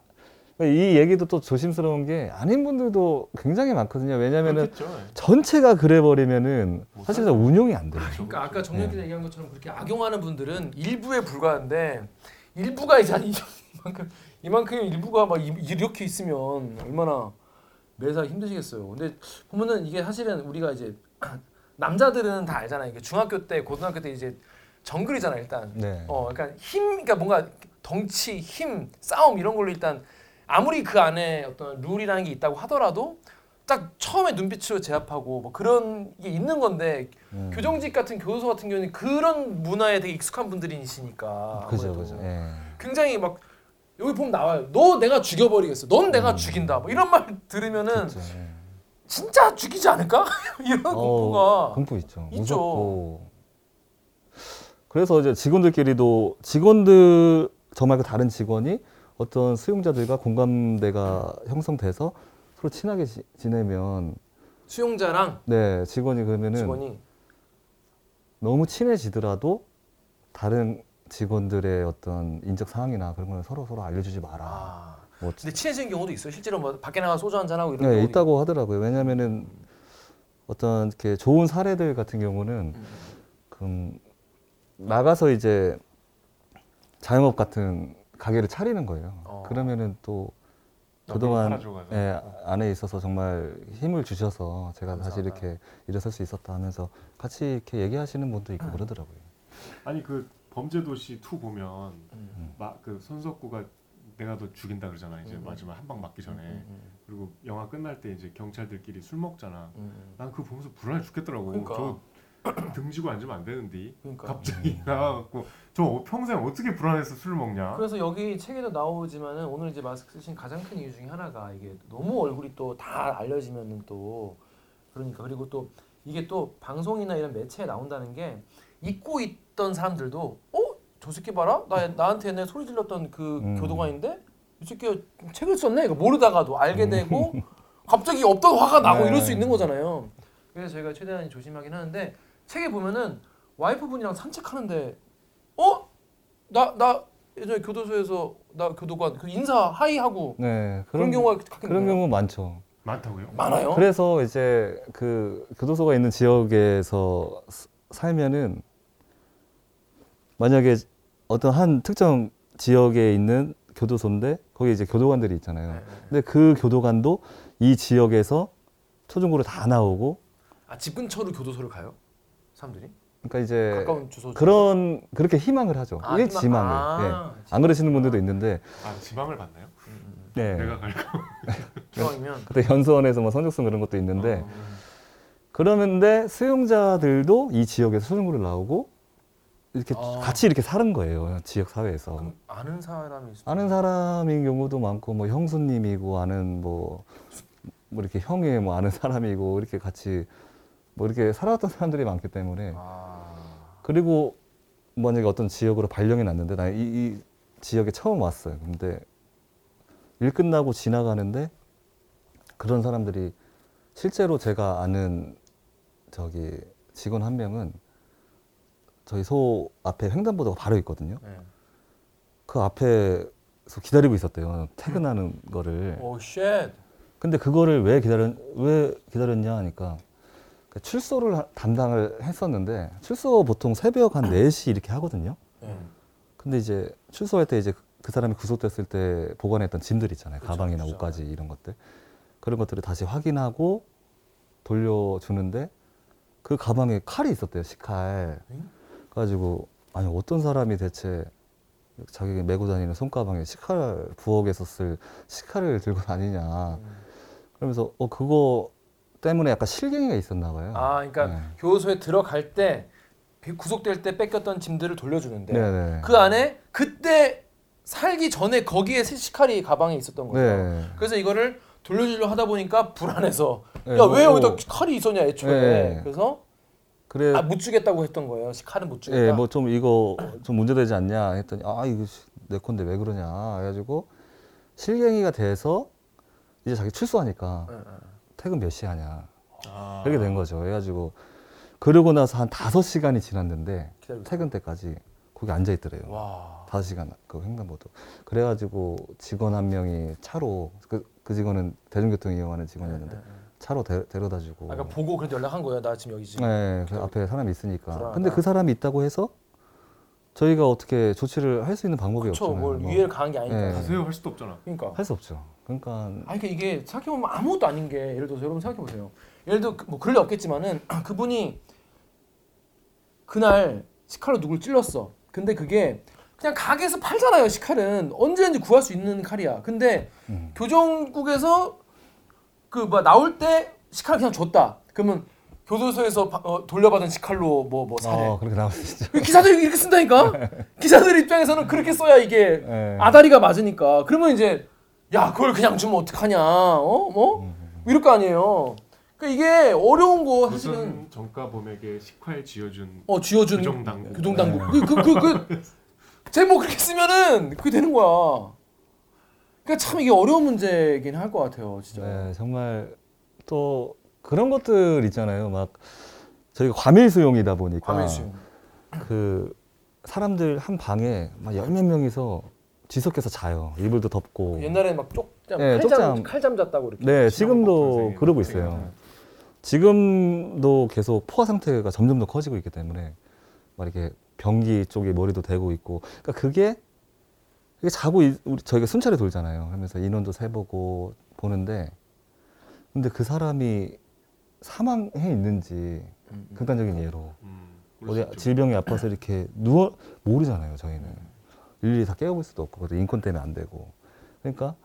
이 얘기도 또 조심스러운 게 아닌 분들도 굉장히 많거든요. 왜냐면은 그렇겠죠. 전체가 그래 버리면은 못 사실 살죠. 운용이 안 돼요. 그러니까 아까 네. 기자 얘기한 것처럼 그렇게 악용하는 분들은 일부에 불과한데 일부가 이제 이- 이만큼 이만큼 일부가 막 이- 이렇게 있으면 얼마나 매사 힘드시겠어요. 근데 보면은 이게 사실은 우리가 이제 남자들은 다 알잖아요. 이게 중학교 때 고등학교 때 이제 정글이잖아 일단. 네. 어, 그러니까 힘, 그러니까 뭔가 덩치, 힘, 싸움 이런 걸로 일단 아무리 그 안에 어떤 룰이라는 게 있다고 하더라도 딱 처음에 눈빛으로 제압하고 뭐 그런 게 있는 건데 음. 교정직 같은 교도소 같은 경우는 그런 문화에 되게 익숙한 분들이시니까 그죠, 그죠. 예. 굉장히 막 여기 보면 나와요. 너 내가 죽여버리겠어. 넌 내가 죽인다. 뭐 이런 말 들으면은 그죠, 예. 진짜 죽이지 않을까? 이런 어, 공포가 공포 있죠. 있죠. 그래서 이제 직원들끼리도 직원들 저 말고 다른 직원이 어떤 수용자들과 공감대가 형성돼서 서로 친하게 지, 지내면 수용자랑 네 직원이 그러면은 직원이 너무 친해지더라도 다른 직원들의 어떤 인적 상황이나 그런 거는 서로 서로 알려주지 마라. 아 뭐 근데 친해지는 경우도 있어요. 실제로 뭐 밖에 나가 서 소주 한 잔 하고 이런 네, 있다고 하더라고요. 왜냐면은 어떤 이렇게 좋은 사례들 같은 경우는. 음. 그 나가서 이제 자영업 같은 가게를 차리는 거예요. 어. 그러면은 또 그동안. 예, 안에 있어서 정말 힘을 주셔서 제가 다시 감사하다. 이렇게 일어설 수 있었다 하면서 같이 이렇게 얘기하시는 분도 있고 그러더라고요. 아니 그 범죄도시 2 보면 음. 막 그 손석구가 내가 너 죽인다 그러잖아 이제 음. 마지막 한 방 맞기 전에 음, 음, 그리고 영화 끝날 때 이제 경찰들끼리 술 먹잖아. 음, 음. 난 그거 보면서 불안해 죽겠더라고. 그러니까. 저 등지고 앉으면 안 되는데 그러니까. 갑자기 나와갖고 저 어- 평생 어떻게 불안해서 술을 먹냐? 그래서 여기 책에도 나오지만은 오늘 이제 마스크 쓰신 가장 큰 이유 중에 하나가 이게 너무 얼굴이 또 다 알려지면은 또 그러니까 그리고 또 이게 또 방송이나 이런 매체에 나온다는 게 잊고 있던 사람들도 어? 저 새끼 봐라? 나 나한테 옛날에 소리 질렀던 그 음. 교도관인데 이 새끼가 책을 썼네? 이거 모르다가도 알게 되고 갑자기 없던 화가 나고 네. 이럴 수 있는 거잖아요. 그래서 제가 최대한 조심하긴 하는데 책에 보면은 와이프분이랑 산책하는데 어? 나 나 예전에 교도소에서 나 교도관 그 인사 하이 하고 네 그런, 경우가 가끔 그런 있나요? 경우 많죠. 많다고요? 많아요. 그래서 이제 그 교도소가 있는 지역에서 스- 살면은 만약에 어떤 한 특정 지역에 있는 교도소인데 거기 이제 교도관들이 있잖아요. 네. 근데 그 교도관도 이 지역에서 초중고를 다 나오고 아, 집 근처로 교도소를 가요? 사람들이? 그러니까 이제 가까운 주소 그런 그렇게 희망을 하죠. 아, 일 희망- 지망을. 아, 예. 안 그러시는 분들도 있는데 아 지방을 받나요? 네. 내가 갈까? 기왕이면 그때 현수원에서 뭐 성적순 그런 것도 있는데 어, 그러는데 수용자들도 이 지역에서 초중고를 나오고 이렇게 아. 같이 이렇게 사는 거예요. 지역 사회에서. 그럼 아는 사람이 있을 아는 사람인 경우도 많고 뭐 형수님이고 아는 뭐, 뭐 이렇게 형의 뭐 아는 사람이고 이렇게 같이 뭐 이렇게 살아왔던 사람들이 많기 때문에 아. 그리고 만약에 어떤 지역으로 발령이 났는데 나 이 이 지역에 처음 왔어요. 근데 일 끝나고 지나가는데 그런 사람들이 실제로 제가 아는 저기 직원 한 명은 저희 소 앞에 횡단보도가 바로 있거든요. 네. 그 앞에서 기다리고 있었대요. 퇴근하는 거를. Oh shit. 근데 그거를 왜 기다렸 왜 기다렸냐 하니까 그 출소를 하- 담당을 했었는데 출소 보통 새벽 한 4시 이렇게 하거든요. 네. 근데 이제 출소할 때 이제 그 사람이 구속됐을 때 보관했던 짐들 있잖아요. 그쵸, 가방이나 그쵸. 옷까지 이런 것들. 그런 것들을 다시 확인하고 돌려주는데 그 가방에 칼이 있었대요. 식칼. 응? 그래가지고 아니 어떤 사람이 대체 자기가 메고 다니는 손가방에 식칼 부엌에서 쓸 식칼을 들고 다니냐. 음. 그러면서 어 그거 때문에 약간 실갱이가 있었나 봐요. 아, 그러니까 네. 교도소에 들어갈 때 구속될 때 뺏겼던 짐들을 돌려주는데 네네. 그 안에 그때 살기 전에 거기에 시칼이 가방에 있었던 거죠. 네. 그래서 이거를 돌려주려 하다 보니까 불안해서 네, 야 뭐, 왜 뭐. 여기다 칼이 있었냐 애초에 네. 그래서 그래 아 못 주겠다고 했던 거예요. 칼은 못 주겠다. 예, 뭐 좀 이거 좀 문제되지 않냐 했더니 아 이거 씨, 내 건데 왜 그러냐 해가지고 실갱이가 돼서 이제 자기 출소하니까 네, 네. 퇴근 몇 시에 하냐 아. 그렇게 된 거죠. 해가지고 그러고 나서 한 다섯 시간이 지났는데 퇴근 때까지 거기 앉아 있더래요. 와. 다섯 시간 그 횡단보도. 그래가지고 직원 한 명이 차로 그, 그 직원은 대중교통 이용하는 직원이었는데 네, 네, 네. 차로 데, 데려다주고. 아까 그러니까 보고 그래도 연락한 거예요. 나 지금 여기 지금. 네, 그 앞에 사람이 있으니까. 불안하다. 근데 그 사람이 있다고 해서 저희가 어떻게 조치를 할 수 있는 방법이. 없잖아요. 뭘 뭐. 위해를 가한 게 아니니까. 네. 가세요 할 수도 없잖아. 그러니까. 할 수 없죠. 그러니까 아니 그러니까 이게 생각해 보면 아무것도 아닌 게 예를 들어서 여러분 생각해 보세요. 예를 들어 뭐 그럴 리 없겠지만은 그분이 그날 시칼로 누굴 찔렀어. 근데 그게 그냥 가게에서 팔잖아요. 시칼은 언제든지 구할 수 있는 칼이야. 근데 음. 교정국에서 그 뭐 나올 때 시칼 그냥 줬다. 그러면 교도소에서 바- 어, 돌려받은 시칼로 뭐뭐 사래. 어, 그렇게 있죠. 기사들이 이렇게 쓴다니까. 기사들 입장에서는 그렇게 써야 이게 네. 아다리가 맞으니까. 그러면 이제 야 그걸 그냥 주면 어떡하냐. 어 뭐? 음. 이럴 거 아니에요. 그러니까 이게 어려운 거 사실은 무슨 정가 범에게 식활 쥐어준 어 쥐어준 교정당국. 교정당국 그그그 그, 제목 그렇게 쓰면은 그게 되는 거야. 그러니까 참 이게 어려운 문제긴 할 것 같아요, 진짜. 네, 정말 또 그런 것들 있잖아요. 막 저희가 과밀 수용이다 보니까 과밀 수용. 그 사람들 한 방에 막 열 몇 명이서 뒤섞여서 자요. 이불도 덮고. 옛날에 막 쪽잠 네, 칼잠 쪽잠. 칼잠 잤다고 이렇게. 네, 지금도 그러고 선생님. 있어요. 지금도 계속 포화 상태가 점점 더 커지고 있기 때문에 막 이렇게 변기 쪽에 머리도 대고 있고, 그러니까 그게 이게 자고 있- 우리 저희가 순찰에 돌잖아요. 하면서 인원도 세보고 보는데, 근데 그 사람이 사망해 있는지 음, 음. 극단적인 예로 음, 어디. 질병이 아파서 이렇게 누워 모르잖아요. 저희는 일일이 다 깨워볼 수도 없고, 그것도 인권 때문에 안 되고, 그러니까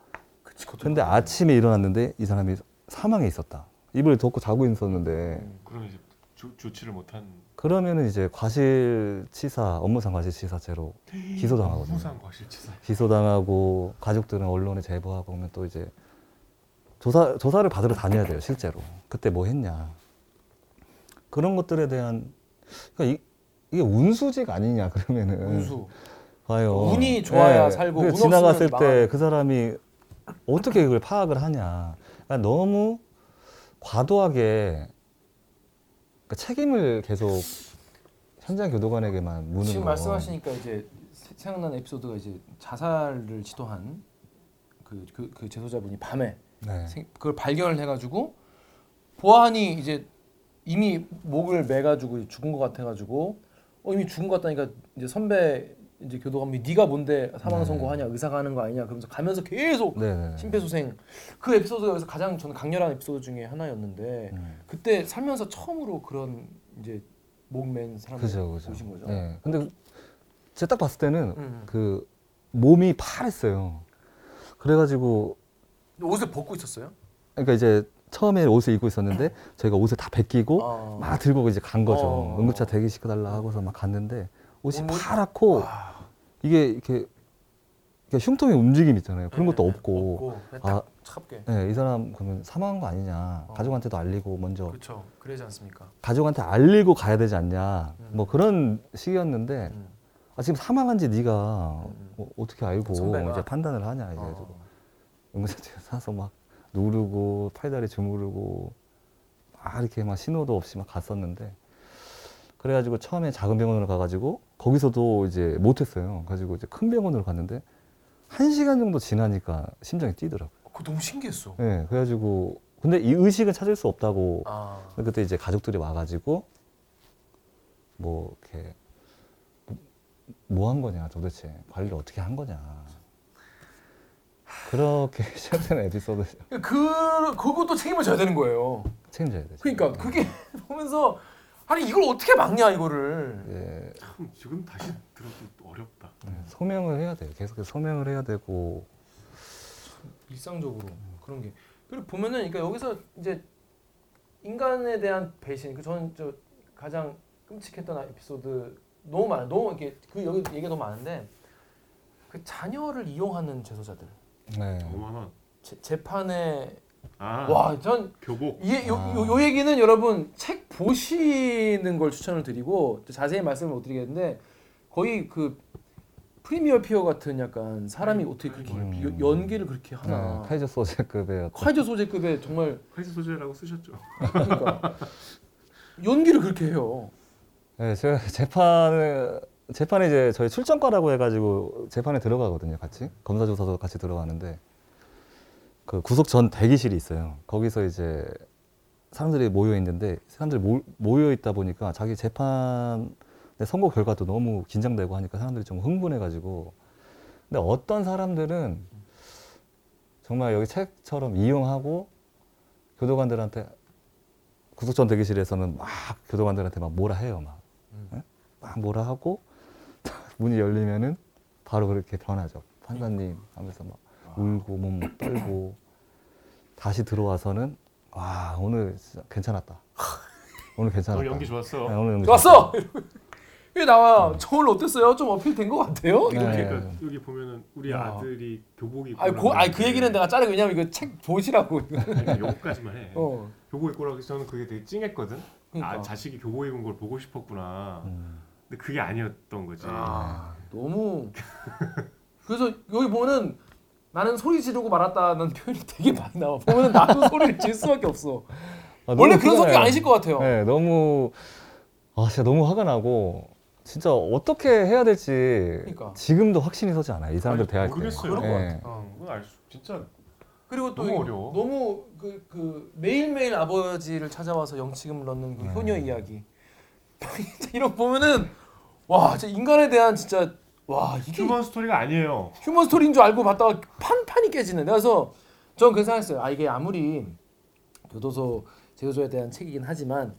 그치, 근데 아침에 일어났는데 이 사람이 사망해 있었다. 이불 덮고 자고 있었는데 그럼 이제 조, 조치를 못한 그러면은 이제 과실치사 업무상 과실치사죄로 기소당하거든요. 무상 과실치사. 기소당하고 가족들은 언론에 제보하고 그러면 또 이제 조사 조사를 받으러 다녀야 돼요 실제로 그때 뭐 했냐 그런 것들에 대한 그러니까 이, 이게 운수직 아니냐 그러면은 운수. 봐요 운이 좋아야 살고 그운 지나갔을 때 그 사람이 어떻게 그걸 파악을 하냐 그러니까 너무 과도하게 그러니까 책임을 계속 현장 교도관에게만 무는 지금 거. 말씀하시니까 이제 세- 생각나는 에피소드가 이제 자살을 시도한 그, 그, 그 제소자분이 밤에 네. 생- 그걸 발견을 해가지고 보안이 이제 이미 목을 매가지고 죽은 것 같아가지고 어 이미 죽은 것 같다니까 이제 선배 이제 교도관이 네가 뭔데 사망 네. 선고하냐 의사가 하는 거 아니냐 그러면서 가면서 계속 네네. 심폐소생 그 에피소드가 여기서 가장 저는 강렬한 에피소드 중에 하나였는데 음. 그때 살면서 처음으로 그런 이제 목맨 사람을 그죠, 그죠. 보신 거죠. 네. 근데 제가 딱 봤을 때는 음. 그 몸이 파랬어요. 그래가지고 옷을 벗고 있었어요? 그러니까 이제 처음에 옷을 입고 있었는데 저희가 옷을 다 벗기고 아. 막 들고 이제 간 거죠. 어. 응급차 대기시켜 달라 하고서 막 갔는데 옷이 옷- 파랗고 아. 이게 이렇게, 이렇게 흉통의 움직임 있잖아요. 그런 것도 네, 없고 없고 그냥 아. 딱 차갑게. 네, 이 사람 그러면 사망한 거 아니냐. 어. 가족한테도 알리고 먼저 그렇죠. 그러지 않습니까? 가족한테 알리고 가야 되지 않냐. 음. 뭐 그런 시기였는데 음. 아, 지금 사망한지 네가 음. 어, 어떻게 알고 선배가. 이제 판단을 하냐 이제 어. 응급차에 사서 막 누르고 팔다리 주무르고 막 이렇게 막 신호도 없이 막 갔었는데 그래가지고 처음에 작은 병원으로 가가지고 거기서도 이제 못했어요. 가지고 이제 큰 병원으로 갔는데 한 시간 정도 지나니까 심장이 뛰더라고요. 그거 너무 신기했어. 네, 그래가지고 근데 이 의식은 찾을 수 없다고 아. 그때 이제 가족들이 와가지고 뭐 이렇게 뭐 한 거냐 도대체 관리를 어떻게 한 거냐 그렇게 시작되는 에피소드 그 그것도 책임을 져야 되는 거예요. 책임져야 되죠. 그러니까 그게 보면서 아니 이걸 어떻게 막냐 이거를. 예, 참 지금 다시 들어도 어렵다. 소명을 해야 돼요. 계속해서 소명을 해야 되고 일상적으로 그런 게 그리고 보면은 그러니까 여기서 이제 인간에 대한 배신 그 저는 저 가장 끔찍했던 에피소드 너무 많아 너무 이렇게 그 여기 얘기가 너무 많은데 그 자녀를 이용하는 제소자들 네. 어마나 재, 재판에 아 와 전 교복 이, 요, 아. 요, 요 얘기는 여러분 책 보시는 걸 추천을 드리고 또 자세히 말씀을 못 드리겠는데 거의 그 프리미어 피어 같은 약간 사람이 어떻게 그렇게 음. 여- 연기를 그렇게 하나 네, 카이저 소재급의 어떤 카이저 소재급의 정말 카이스 소재라고 쓰셨죠. 그러니까 연기를 그렇게 해요. 네, 제가 재판에 재판에 이제 저희 출전과라고 해가지고 재판에 들어가거든요, 같이 검사 조사도 같이 들어가는데 그 구속 전 대기실이 있어요. 거기서 이제 사람들이 모여 있는데 사람들이 모, 모여 있다 보니까 자기 재판 선고 결과도 너무 긴장되고 하니까 사람들이 좀 흥분해가지고 근데 어떤 사람들은 정말 여기 책처럼 이용하고 교도관들한테 구속 전 대기실에서는 막 교도관들한테 막 뭐라 해요, 막. 음. 예? 막 뭐라 하고 문이 열리면은 바로 그렇게 변하죠. 판사님 하면서 막 울고 몸 막 떨고 다시 들어와서는 와 오늘 진짜 괜찮았다. 오늘 괜찮았다. 오늘 연기 좋았어. 네, 오늘 연기 좋았어. 이게 나와. 저 오늘 어땠어요? 좀 어필 된 것 같아요. 네. 이렇게 그러니까 여기 보면은 우리 야. 아들이 교복 입고 아니, 그, 아니 그 얘기는 내가 자르고 왜냐면 이거 책 보시라고. 요거까지만 해. 어. 교복 입고 라고 저는 그게 되게 찡했거든. 그러니까. 아 자식이 교복 입은 걸 보고 싶었구나. 음, 근데 그게 아니었던 거지. 아, 너무. 그래서 여기 보면은 나는 소리 지르고 말았다는 표현이 되게 많이 나와. 보면은 나도 소리를 질 수밖에 없어. 아, 원래 그런 성격. 아니실 것 같아요. 네, 너무 아 진짜 너무 화가 나고 진짜 어떻게 해야 될지 그러니까. 지금도 확신이 서지 않아요. 이 사람들 아니, 대할 때. 그랬어요. 그럴 것 네. 같아. 어. 그건 알 수, 진짜 그리고 또 너무 어려워. 너무 그, 그 매일매일 아버지를 찾아와서 영치금을 넣는 그 음. 효녀 이야기. 진짜 이런 거 보면은 와 진짜 인간에 대한 진짜 와 이게 human story가 아니에요. human story인 줄 알고 봤다가 판 판이 깨지는. 그래서 저는 그 생각했어요. 아 이게 아무리 교도소 제도조에 대한 책이긴 하지만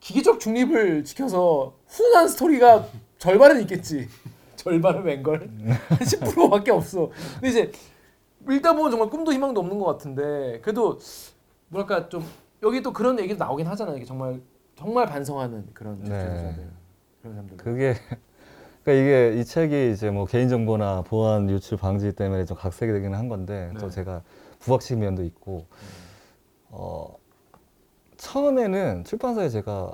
기계적 중립을 지켜서 훈훈한 스토리가 절반은 있겠지. 절반은 웬걸 한 10%밖에 없어. 근데 이제 읽다 보면 정말 꿈도 희망도 없는 것 같은데 그래도 뭐랄까 좀 여기 또 그런 얘기도 나오긴 하잖아요. 이게 정말 정말 반성하는 그런 네. 그런 사람들. 그게 그러니까 이게 이 책이 이제 뭐 개인 정보나 보안 유출 방지 때문에 좀 각색이 되기는 한 건데 네. 또 제가 부각식 면도 있고 어 처음에는 출판사에 제가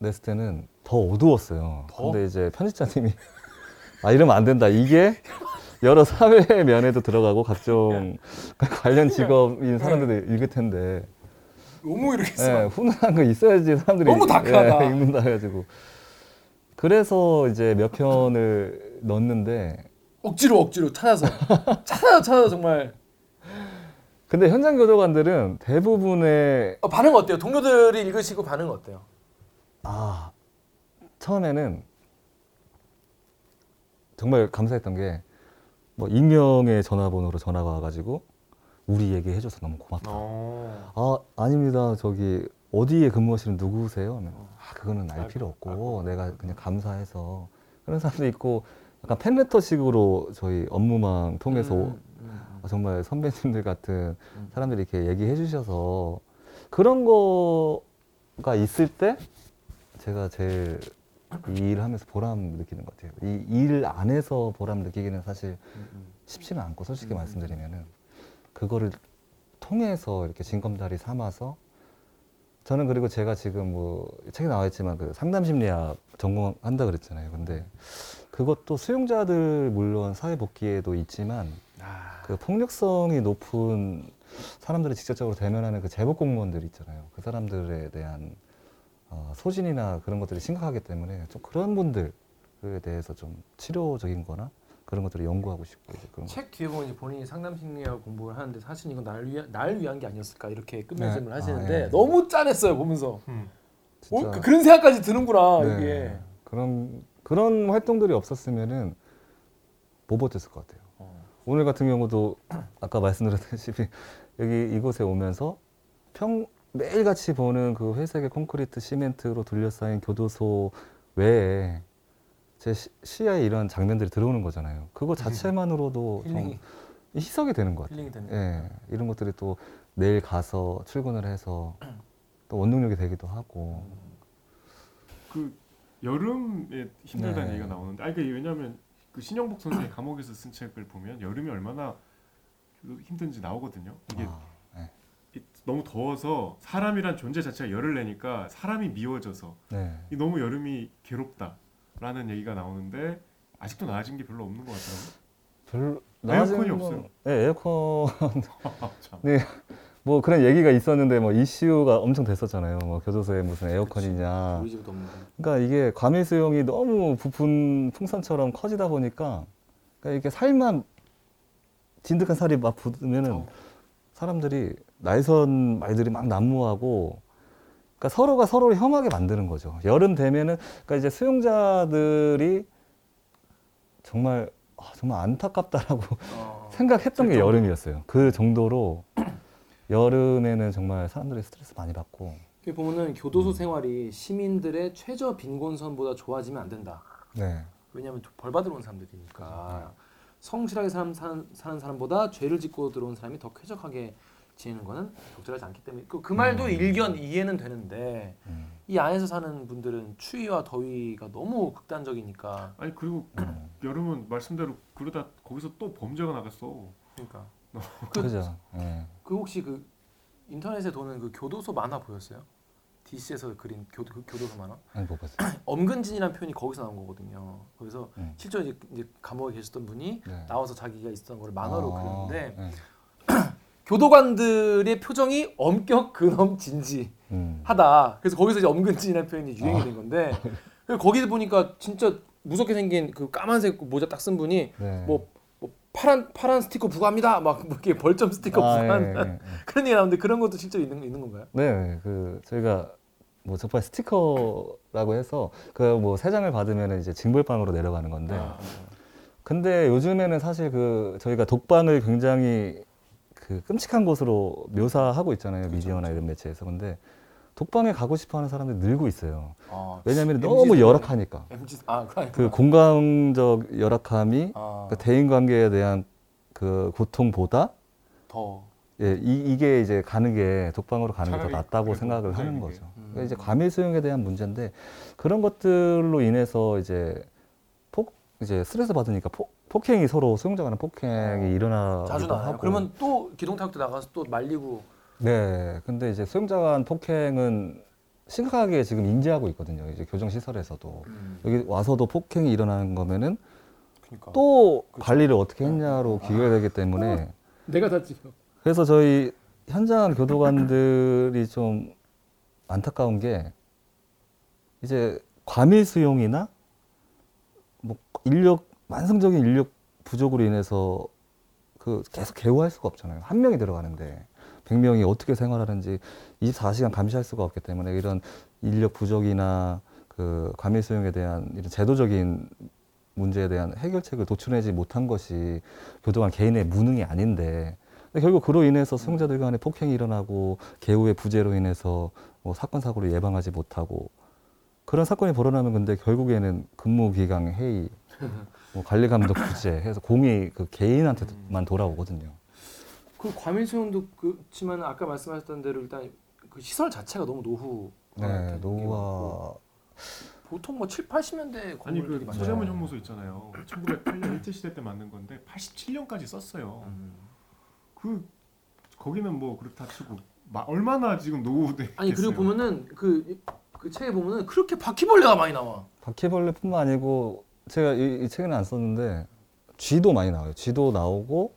냈을 때는 더 어두웠어요. 더? 근데 이제 편집자님이 아 이러면 안 된다. 이게 여러 사회 면에도 들어가고 각종 관련 직업인 사람들도 읽을 텐데 너무 이렇게 예, 써. 훈훈한 거 있어야지 사람들이 너무 다크하다. 예, 읽는다 해가지고 그래서 이제 몇 편을 넣었는데 억지로 억지로 찾아서 찾아서 찾아서 정말 근데 현장 교도관들은 대부분의 어, 반응 어때요? 동료들이 읽으시고 반응 어때요? 아 처음에는 정말 감사했던 게 뭐 익명의 전화번호로 전화가 와가지고 우리 얘기해줘서 너무 고맙다. 어. 아 아닙니다. 저기 어디에 근무하시는 누구세요? 하면 그거는 알 필요 없고 알고. 내가 그냥 감사해서 그런 사람도 있고 약간 팬레터식으로 저희 업무망 통해서 음, 음, 아, 정말 선배님들 같은 음. 사람들이 이렇게 얘기해 주셔서 그런 거가 있을 때 제가 제일 이 일을 하면서 보람 느끼는 것 같아요. 이 일 안에서 보람 느끼기는 사실 음, 음. 쉽지는 않고 솔직히 음. 말씀드리면은 그거를 통해서 이렇게 징검다리 삼아서 저는 그리고 제가 지금 뭐 책에 나와 있지만 그 상담 심리학 전공한다 그랬잖아요. 근데 그것도 수용자들 물론 사회 복귀에도 있지만 아, 그 폭력성이 높은 사람들을 직접적으로 대면하는 그 제복 공무원들 있잖아요. 그 사람들에 대한 어, 소진이나 그런 것들이 심각하기 때문에 좀 그런 분들에 대해서 좀 치료적인 거나 그런 것들을 연구하고 싶고 이제 그런 거. 책 뒤에 보면 이제 본인이 상담 심리학 공부를 하는데 사실 이건 날 위한 날 위한 게 아니었을까 이렇게 끝맺음을 네. 하시는데 아, 예. 너무 짠했어요 보면서 음. 어, 그- 그런 생각까지 드는구나 네, 이게 그런 그런 활동들이 없었으면은 못 버텼을 것 같아요. 어. 오늘 같은 경우도 아까 말씀드렸다시피 여기 이곳에 오면서 평 매일같이 보는 그 회색의 콘크리트 시멘트로 둘러싸인 교도소 외에 제 시, 시야에 이런 장면들이 들어오는 거잖아요. 그거 자체만으로도 좀 힐링이 희석이 되는 것 같아요. 되는 예, 이런 것들이 또 내일 가서 출근을 해서 또 원동력이 되기도 하고. 그 여름에 힘들다는 네. 얘기가 나오는데, 아니 그 왜냐하면 그 신영복 선생이 감옥에서 쓴 책을 보면 여름이 얼마나 그 힘든지 나오거든요. 이게 아, 네. 이- 너무 더워서 사람이란 존재 자체가 열을 내니까 사람이 미워져서 네. 이 너무 여름이 괴롭다 라는 얘기가 나오는데 아직도 나아진 게 별로 없는 것 같더라고요. 별로 에어컨이 건- 없어요. 네, 에어컨 참. 뭐 그런 얘기가 있었는데 뭐 이슈가 엄청 됐었잖아요. 뭐 교도소에 무슨 에어컨이냐. 우리 집도 없는데 그러니까 이게 과밀 수용이 너무 부푼 풍선처럼 커지다 보니까 그러니까 이게 살만 진득한 살이 막 붙으면은 어. 사람들이 날선 말들이 막 난무하고 그러니까 서로가 서로를 혐하게 만드는 거죠. 여름 되면은 그러니까 이제 수용자들이 정말 아, 정말 안타깝다라고 어. 생각했던 게 정도로. 여름이었어요. 그 정도로 여름에는 정말 사람들이 스트레스 많이 받고 여기 보면은 교도소 생활이 시민들의 최저 빈곤선보다 좋아지면 안 된다. 네. 왜냐하면 벌 받으러 온 사람들이니까 성실하게 사람, 사는, 사는 사람보다 죄를 짓고 들어온 사람이 더 쾌적하게 지내는 거는 적절하지 않기 때문에 그, 그 말도 음. 일견 이해는 되는데 음. 이 안에서 사는 분들은 추위와 더위가 너무 극단적이니까 아니 그리고 음. 여름은 말씀대로 그러다 거기서 또 범죄가 나갔어. 그러니까 그- 그죠. 예. 그 혹시 그 인터넷에 도는 그 교도소 만화 보였어요? DC에서 그린 교도, 그 교도소 만화? 아니 못 봤어요. 엄근진이라는 표현이 거기서 나온 거거든요. 거기서 음. 실제로 이제, 이제 감옥에 계셨던 분이 네. 나와서 자기가 있었던 걸 만화로 아, 그렸는데 네. 교도관들의 표정이 엄격 근엄 진지하다. 음. 그래서 거기서 이제 엄근진이라는 표현이 유행이 아. 된 건데 그리고 거기 보니까 진짜 무섭게 생긴 그 까만색 모자 딱 쓴 분이 네. 뭐, 뭐 파란 파란 스티커 부과합니다. 막뭐 이렇게 벌점 스티커 아, 부과한 예, 예, 예. 그런 얘기 나오는데 그런 것도 실제로 있는 있는 건가요? 네, 그 저희가 뭐 적발 스티커라고 해서 그 뭐 세 장을 받으면 이제 징벌방으로 내려가는 건데 아, 근데 요즘에는 사실 그 저희가 독방을 굉장히 그 끔찍한 곳으로 묘사하고 있잖아요 미디어나 이런 매체에서 근데 독방에 가고 싶어하는 사람들이 늘고 있어요 아, 왜냐하면 너무 열악하니까 MZ 아 그래. 그 공감적 열악함이 아, 그 대인 관계에 대한 그 고통보다 더 예, 이, 이게 이제 가는 게 독방으로 가는 게 더 낫다고 생각을 하는. 거죠. 음. 그러니까 이제 과밀 수용에 대한 문제인데 그런 것들로 인해서 이제 폭 이제 스트레스 받으니까 폭, 폭행이 서로 수용자 간의 폭행이 어, 일어나기도 자주 나와요. 하고. 그러면 또 기동 타격도 나가서 또 말리고 네. 근데 이제 수용자 간 폭행은 심각하게 지금 인지하고 있거든요. 이제 교정 시설에서도 여기 와서도 폭행이 일어나는 거면은 그러니까 또 그렇죠. 관리를 어떻게 했냐로 기결되기 때문에 내가 다 지금 그래서 저희 현장 교도관들이 좀 안타까운 게 이제 과밀 수용이나 인력 만성적인 인력 부족으로 인해서 그 계속 개호할 수가 없잖아요. 한 명이 들어가는데 100명이 어떻게 생활하는지 24시간 감시할 수가 없기 때문에 이런 인력 부족이나 그 과밀 수용에 대한 이런 제도적인 문제에 대한 해결책을 도출하지 못한 것이 교도관 개인의 무능이 아닌데 결국 그로 인해서 수용자들 간에 폭행이 일어나고 개우의 부재로 인해서 뭐 사건 사고를 예방하지 못하고 그런 사건이 벌어나면 근데 결국에는 근무 기강 해이 뭐 관리 감독 부재 해서 공이 그 개인한테만 돌아오거든요. 그 과밀 수용도 그렇지만 아까 말씀하셨던 대로 일단 그 시설 자체가 너무 노후. 네, 노후화 보통 뭐 7, 80년대 아니 건물들이 그. 서대문 형무소 있잖아요. 1908년 일제 시대 때 만든 건데 87년까지 썼어요. 음. 그 거기는 뭐 그렇다 치고 마, 얼마나 지금 노후돼 아니 그리고 보면은 그, 그 책에 보면은 그렇게 바퀴벌레가 많이 나와. 바퀴벌레뿐만 아니고 제가 이, 이 책에는 안 썼는데 쥐도 많이 나와요. 쥐도 나오고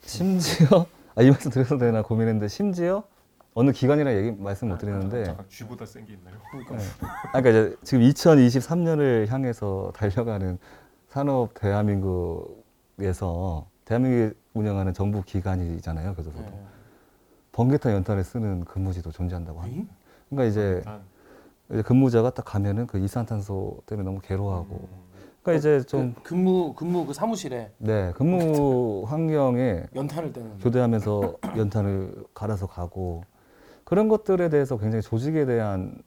심지어 아, 이 말씀 드려도 되나 고민했는데 심지어 어느 기관이라 얘기 말씀 못 드리는데 잠깐 쥐보다 센 게 있나요? 그러니까 네. 아, 그러니까 이제 지금 2023년을 향해서 달려가는 산업 대한민국에서 대한민국이 운영하는 정부 기관이잖아요. 교도소도 네. 번개탄 연탄을 쓰는 근무지도 존재한다고 합니다. 응? 그러니까 이제, 이제 근무자가 딱 가면은 그 이산탄소 때문에 너무 괴로워하고 음, 그러니까 이제 좀 그 근무 근무 그 사무실에 네, 근무 환경에 연탄을 떼는. 교대하면서 연탄을 갈아서 가고 그런 것들에 대해서 굉장히 조직에 대한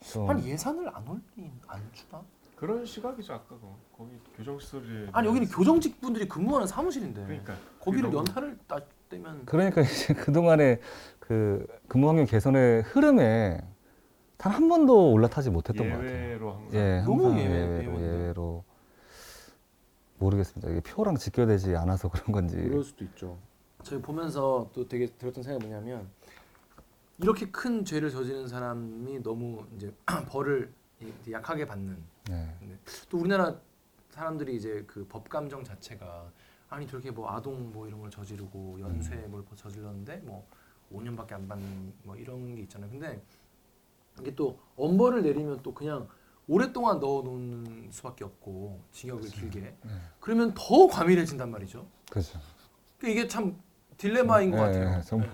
좀 아니 예산을 안 올린 안 주나? 그런 시각이죠 아까 거. 거기 교정 시설이 아니 여기는 교정직 분들이 근무하는 사무실인데 그러니까 거기를 너무- 연탄을 따 떼면 그러니까 이제 그동안에 그 근무 환경 개선의 흐름에 단 한 번도 올라타지 못했던 것 같아요. 예외로 항상 예, 너무 항상 예외, 예외로. 예외로 모르겠습니다. 이게 표랑 직결되지 않아서 그런 건지. 그럴 수도 있죠. 저희 보면서 또 되게 들었던 생각이 뭐냐면 이렇게 큰 죄를 저지른 사람이 너무 이제 벌을 이제 약하게 받는 네. 또 우리나라 사람들이 이제 그 법 감정 자체가 아니 저렇게 뭐 아동 뭐 이런 걸 저지르고 연쇄 뭘 저질렀는데 뭐 5년밖에 안 받는 뭐 이런 게 있잖아요. 근데 이게 또 엄벌을 내리면 또 그냥 오랫동안 넣어 놓는 수밖에 없고 징역을 길게 네. 그러면 더 과밀해진단 말이죠. 그렇죠. 그러니까 이게 참 딜레마인 것 네, 같아요. 네, 정말.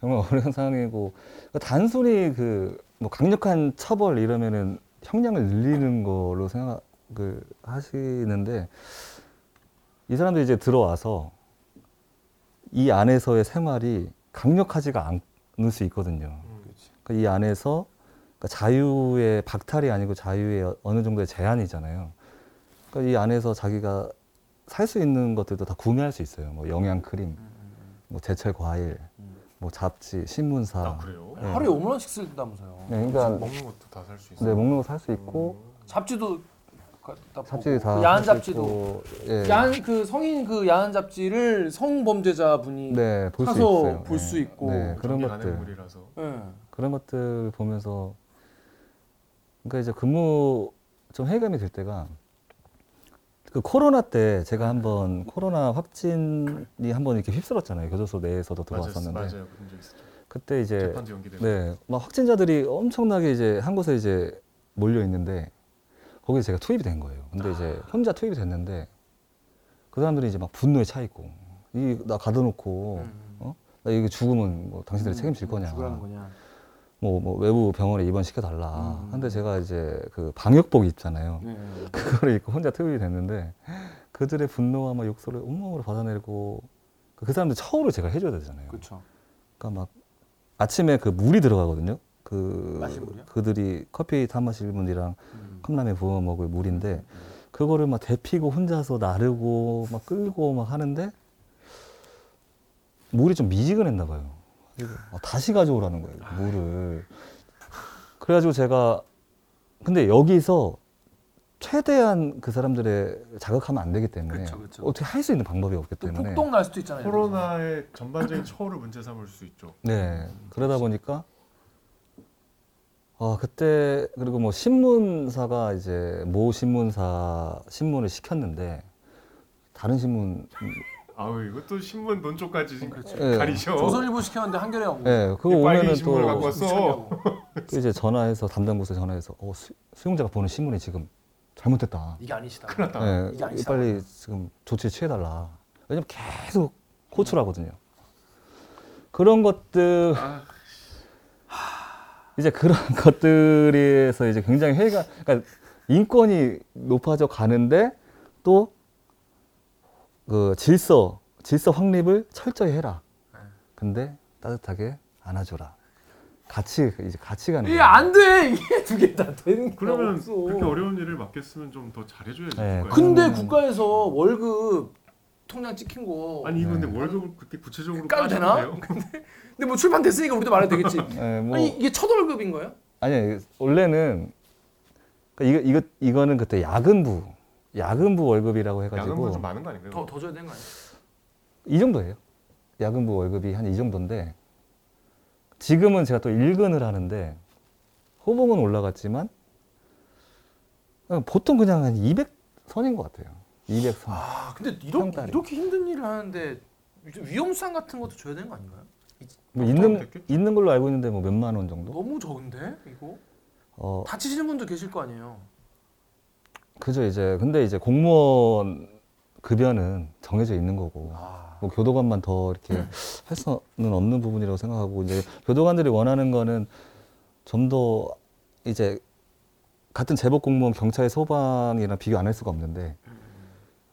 정말 어려운 상황이고 그러니까 단순히 그 뭐 강력한 처벌 이러면은 형량을 늘리는 걸로 생각을 하시는데 이 사람들이 이제 들어와서 이 안에서의 생활이 강력하지가 않을 수 있거든요. 음. 그러니까 이 안에서 그러니까 자유의 박탈이 아니고 자유의 어느 정도의 제한이잖아요. 그러니까 이 안에서 자기가 살 수 있는 것들도 다 구매할 수 있어요. 뭐 영양 크림, 뭐 제철 과일, 음. 뭐 잡지, 신문사. 아 그래요? 네. 하루에 5만 원씩 쓴다면서요. 네, 그러니까 먹는 것도 다 살 수 있어. 네, 먹는 거 살 수 있고 잡지도 가- 다 잡지. 다 그 야한 잡지도 예. 야한 그 성인 그 야한 잡지를 성범죄자 분이 네, 볼수 사서 있어요. 볼 네. 수 있고. 네, 그런 것들. 예. 그런 것들 보면서 그러니까 이제 근무 좀 회의감이 들 때가 그 코로나 때 제가 한번 코로나 확진이 한번 이렇게 휩쓸었잖아요. 교도소 내에서도 들어왔었는데 맞아요, 맞아요. 그때 이제. 네, 막 확진자들이 엄청나게 이제 한 곳에 이제 몰려 있는데 거기에 제가 투입이 된 거예요. 근데 이제 혼자 투입이 됐는데 그 사람들이 이제 막 분노에 차 있고 이 나 가둬놓고 음. 어? 나 이거 죽으면 뭐 당신들이 책임질 거냐? 거냐. 뭐, 뭐 외부 병원에 입원시켜 달라. 음. 근데 제가 이제 그 방역복 입잖아요. 네. 그거를 입고 혼자 투입이 됐는데 그들의 분노와 막 욕설을 온몸으로 받아내고 그 사람들 처우를 제가 해줘야 되잖아요. 그렇죠. 그러니까 막 아침에 그 물이 들어가거든요. 그 마실 물이요? 그들이 커피 타 마실 분이랑 음. 컵라면 부어 먹을 물인데 그거를 막 데피고 혼자서 나르고 막 끌고 막 하는데 물이 좀 미지근했나 봐요. 아, 다시 가져오라는 거예요. 물을. 그래가지고 제가 근데 여기서 최대한 그 사람들의 자극하면 안 되기 때문에 그쵸, 그쵸. 어떻게 할 수 있는 방법이 없기 또 때문에 폭동 날 수도 있잖아요. 코로나의 전반적인 처우를 문제 삼을 수 있죠. 네 그러다 보니까 아 그때 그리고 뭐 신문사가 이제 모 신문사 신문을 시켰는데 다른 신문 아우 이것도 신문 논조까지 그렇죠. 예. 가리죠. 조선일보 시켰는데 한겨레 안예 오고. 그거 오면은 또 왔어. 그 이제 전화해서 담당 부서에 전화해서 어, 수, 수용자가 보는 신문이 지금 잘못됐다. 이게 아니시다. 큰일 났다. 예, 이게 아니시다. 빨리 지금 조치 취해달라. 왜냐면 계속 호출하거든요. 그런 것들 아, 이제 그런 것들에서 이제 굉장히 회의가 그러니까 인권이 높아져 가는데 또 그 질서 질서 확립을 철저히 해라. 네. 근데 따뜻하게 안아줘라. 같이 이제 같이 가는 이게 거예요. 안 돼. 이게 두 개 다 되는 게 그러면 없어. 그렇게 어려운 일을 맡겼으면 좀 더 잘해줘야지. 네, 국가에서. 근데 그러면은- 국가에서 월급 통장 찍힌 거 아니 이거 근데 네. 월급을 그렇게 구체적으로 까도 되나? 까는데요? 근데 뭐 출판 됐으니까 우리도 말해도 되겠지. 예, 뭐 아니 이게 첫 월급인 거예요? 아니 원래는 그러니까 이거 이거 이거는 그때 야근부 야근부 월급이라고 해가지고 야근분 좀 많은 거 아닌가요? 더, 더 줘야 되는 거 아니야? 이 정도예요. 야근부 월급이 한 이 정도인데 지금은 제가 또 일근을 하는데 호봉은 올라갔지만 어, 보통 그냥 한 200선인 것 같아요. 200선. 아 근데 한 이렇게. 이렇게 힘든 일을 하는데 좀 위험수당 같은 것도 줘야 되는 거 아닌가요? 뭐 있는 됐겠죠. 있는 걸로 알고 있는데 뭐 몇만 원 정도. 너무 적은데 이거 어 다치시는 분도 계실 거 아니에요? 그죠 이제. 근데 이제 공무원 급여는 정해져 있는 거고 아. 뭐 교도관만 더 이렇게 할 수는 없는 부분이라고 생각하고 이제 교도관들이 원하는 거는 좀 더 이제 같은 제복 공무원 경찰 소방이랑 비교 안 할 수가 없는데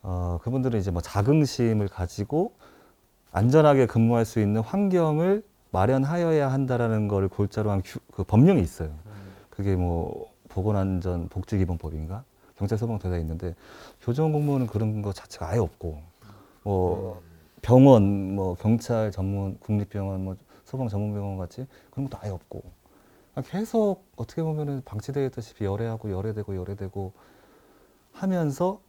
어 그분들은 이제 뭐 자긍심을 가지고 안전하게 근무할 수 있는 환경을 마련하여야 한다라는 거를 골자로 한 규- 그 법령이 있어요. 그게 뭐 보건안전 복지기본법인가 경찰 소방 대사 있는데 교정원 공무원은 그런 거 자체가 아예 없고 뭐 병원 뭐 경찰 전문 국립병원 뭐 소방 전문병원 같이 그런 것도 아예 없고. 그냥 계속 어떻게 보면은 방치되어 있다시피 열애하고 열애되고 열애되고 하면서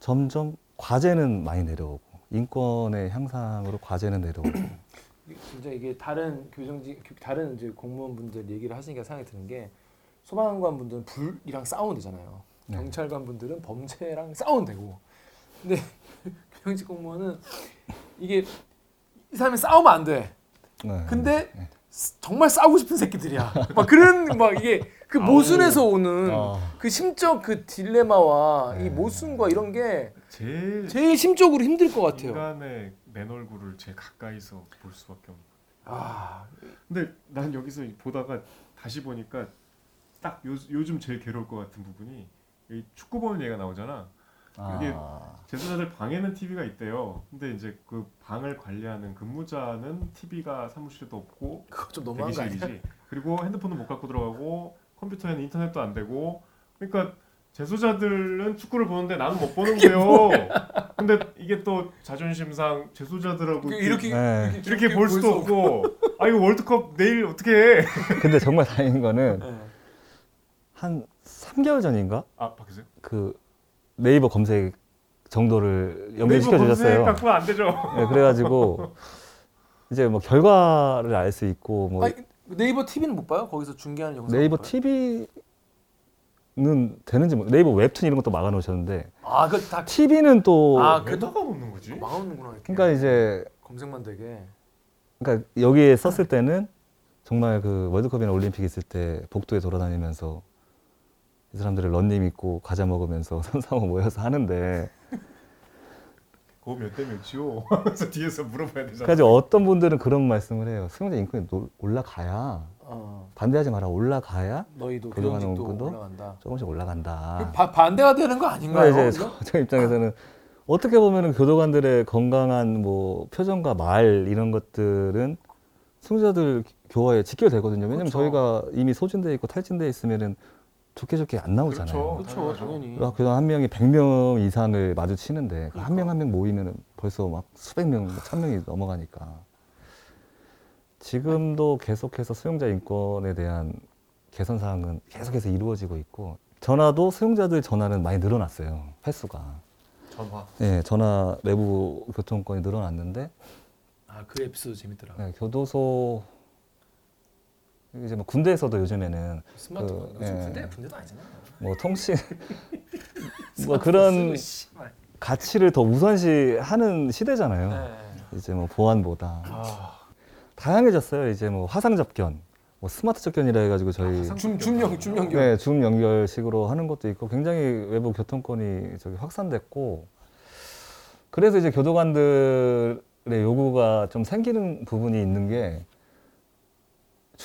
점점 과제는 많이 내려오고 인권의 향상으로 과제는 내려오고. 진짜 이게 다른 교정직 교- 다른 이제 공무원분들 얘기를 하시니까 생각이 드는 게 소방관 분들은 불이랑 싸우면 되잖아요. 네. 경찰관 분들은 범죄랑 싸우면 되고. 근데 교정직 공무원은 이게 이 사람이 싸우면 안 돼. 네. 근데 스- 정말 싸우고 싶은 새끼들이야. 막 그런 막 이게 그 모순에서 오는 어. 그 심적 그 딜레마와 이 네. 모순과 이런 게 제일 제일 심적으로 힘들 것 같아요. 인간의 맨 얼굴을 제일 가까이서 볼 수밖에 없는. 아, 근데 난 여기서 보다가 다시 보니까 딱 요, 요즘 제일 괴로울 것 같은 부분이 이 축구 보는 얘기가 나오잖아. 이게 아. 제수자들 방에는 TV가 있대요. 근데 이제 그 방을 관리하는 근무자는 TV가 사무실에도 없고 그거 좀 너무한 거 아니야? 대기실이지. 그리고 핸드폰은 못 갖고 들어가고 컴퓨터에는 인터넷도 안 되고. 그러니까 재소자들은 축구를 보는데 나는 못 보는 거예요. 근데 이게 또 자존심상 재소자들하고 그 이렇게 네. 이렇게 볼 수도 없고. 아 이거 월드컵 내일 어떻게 해? 근데 정말 다행인 거는 네. 한 3개월 전인가 아 바뀌세요? 그 네이버 검색 정도를 연결시켜 네이버 검색 주셨어요. 갖고 안 되죠. 네, 그래가지고 이제 뭐 결과를 알 수 있고 뭐 아니, 네이버 TV는 못 봐요? 거기서 중계하는 영상 네이버 못 봐요? TV는 되는지 모르 네이버 웹툰 이런 것도 막아놓으셨는데 아, 그다 TV는 또 아, 왜 나가 놓는 거지? 망하는구나 이렇게. 그러니까 이제 검색만 되게. 그러니까 여기에 썼을 때는 정말 그 월드컵이나 올림픽 있을 때 복도에 돌아다니면서 이 사람들을 런닝 입고 과자 먹으면서 선상호 모여서 하는데 그거 몇대 몇이요? 하면서 뒤에서 물어봐야 되잖아. 그래가지고 어떤 분들은 그런 말씀을 해요. 수용자 인권이 놀- 올라가야 어, 반대하지 마라 올라가야 너희도 그동안 교정직도 온건도? 올라간다. 조금씩 올라간다. 바, 반대가 되는 거 아닌가요? 그러니까 이제 저, 저 입장에서는 어떻게 보면은 교도관들의 건강한 뭐 표정과 말 이런 것들은 승자들 교화에 직결되거든요. 왜냐면 그렇죠. 저희가 이미 소진돼 있고 탈진돼 있으면은 좋게 좋게 안 나오잖아요. 그렇죠. 그렇죠, 당연히. 그러니까 교도관 한 명이 100명 이상을 마주치는데 한명 한 명 모이면은 벌써 막 수백 명, 뭐천 명이 넘어가니까 지금도 계속해서 수용자 인권에 대한 개선 사항은 계속해서 이루어지고 있고 전화도 수용자들 전화는 많이 늘어났어요. 횟수가. 전화. 네, 전화 내부 교통권이 늘어났는데 아, 그 에피소드 재밌더라. 네, 교도소 이제 뭐 군대에서도 요즘에는 스마트폰. 그, 요즘 예. 군대 군대도 아니잖아. 뭐 통신 뭐 그런 가치를 더 우선시하는 시대잖아요. 네. 이제 뭐 보안보다 아, 다양해졌어요. 이제 뭐 화상 접견, 뭐 스마트 접견이라 해가지고 아, 저희 줌 줌형 줌형교. 네, 줌 연결식으로 하는 것도 있고 굉장히 외부 교통권이 저기 확산됐고 그래서 이제 교도관들의 요구가 좀 생기는 부분이 있는 게